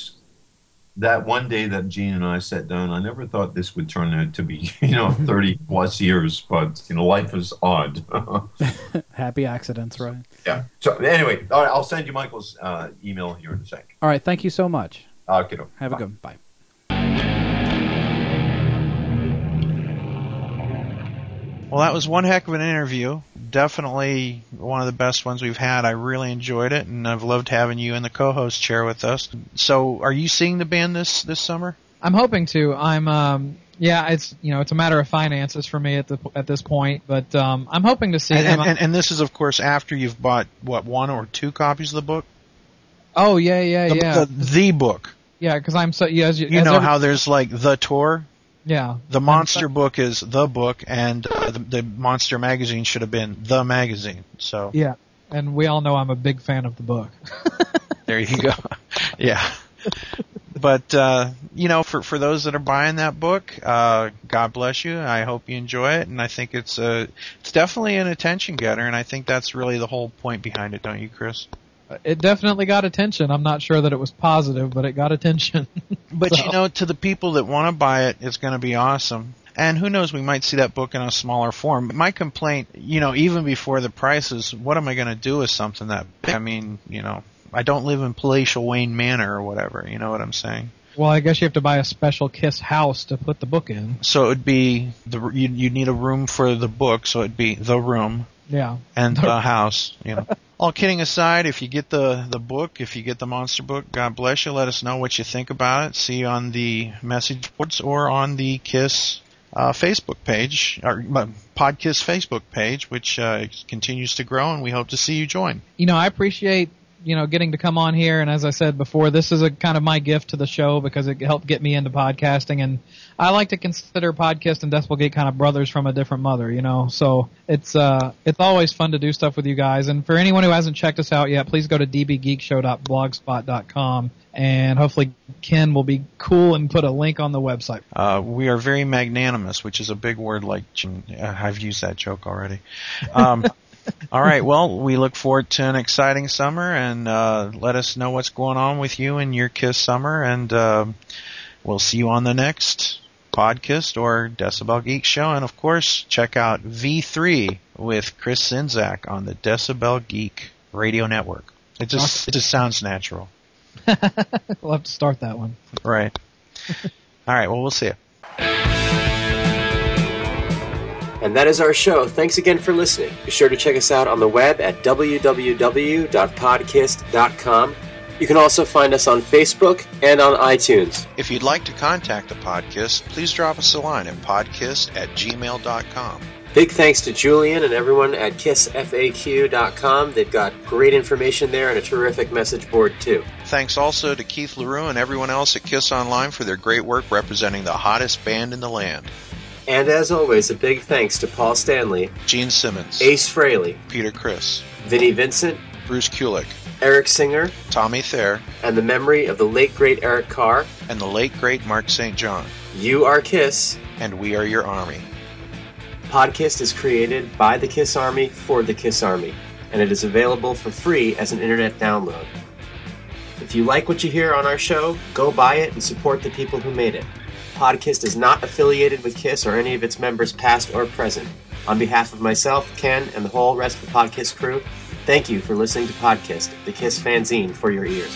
that one day that Gene and I sat down, I never thought this would turn out to be you know thirty plus years. But you know, life is odd. Happy accidents, right? yeah. So anyway, all right, I'll send you Michael's uh, email here in a sec. All right. Thank you so much. Okay. Have a good one. Bye. Well, that was one heck of an interview. Definitely one of the best ones we've had. I really enjoyed it, and I've loved having you in the co-host chair with us. So, are you seeing the band this this summer? I'm hoping to. I'm um yeah, it's you know it's a matter of finances for me at the at this point, but um I'm hoping to see And, them. and, and, this is, of course, after you've bought what one or two copies of the book. oh yeah, yeah, The, yeah, the, the book. yeah. Because I'm so yeah. As you, know every- how there's like the tour. Yeah. The monster book is the book, and uh, the, the monster magazine should have been the magazine. So Yeah, and we all know I'm a big fan of the book. There you go. yeah. But uh, you know, for for those that are buying that book, uh, God bless you. I hope you enjoy it, and I think it's a it's definitely an attention getter, and I think that's really the whole point behind it, don't you, Chris? It definitely got attention. I'm not sure that it was positive, but it got attention. But So- you know, to the people that want to buy it, it's going to be awesome. And who knows, we might see that book in a smaller form. But my complaint, you know, even before the price is, what am I going to do with something that big? I mean, you know, I don't live in palatial Wayne Manor or whatever. You know what I'm saying? well, I guess you have to buy a special Kiss house to put the book in. So it would be the you you need a room for the book, so it'd be the room Yeah. and the house. You know. All kidding aside, if you get the the book, if you get the monster book, God bless you. Let us know what you think about it. See you on the message boards or on the Kiss uh, Facebook page or uh, Podkiss Facebook page, which uh, continues to grow, and we hope to see you join. you know, I appreciate you know getting to come on here, and as I said before, this is a kind of my gift to the show because it helped get me into podcasting, and I like to consider Podkiss and Decibel Geek kind of brothers from a different mother, you know. So it's uh it's always fun to do stuff with you guys, and for anyone who hasn't checked us out yet, please go to dbgeekshow.blogspot.com, and hopefully Ken will be cool and put a link on the website. Uh, we are very magnanimous, which is a big word. Like uh, I've used that joke already. Um, all right. Well, we look forward to an exciting summer, and uh, let us know what's going on with you and your Kiss summer, and uh, we'll see you on the next Podkiss or Decibel Geek show, and of course, check out V3 with Chris Czynszak on the Decibel Geek Radio Network. It just it just sounds natural. we'll have to start that one. Right. All right. Well, we'll see you. And that is our show. Thanks again for listening. Be sure to check us out on the web at www.podkiss.com. You can also find us on Facebook and on iTunes. If you'd like to contact the podcast, please drop us a line at podkiss at gmail.com. Big thanks to Julian and everyone at kissfaq.com. They've got great information there and a terrific message board, too. Thanks also to Keith Leroux and everyone else at Kiss Online for their great work representing the hottest band in the land. And as always, a big thanks to Paul Stanley, Gene Simmons, Ace Frehley, Peter Criss, Vinnie Vincent, Bruce Kulick, Eric Singer, Tommy Thayer, and the memory of the late great Eric Carr. and the late great Mark St. John. You are Kiss. And we are your army. Podkiss is created by the Kiss Army for the Kiss Army, and it is available for free as an internet download. If you like what you hear on our show, go buy it and support the people who made it. Podkiss is not affiliated with Kiss or any of its members, past or present. On behalf of myself, Ken, and the whole rest of the Podkiss crew, thank you for listening to Podkiss, the Kiss fanzine for your ears.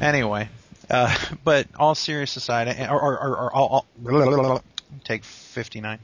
Anyway, uh, but all serious aside, or, or, or, or all, take 59.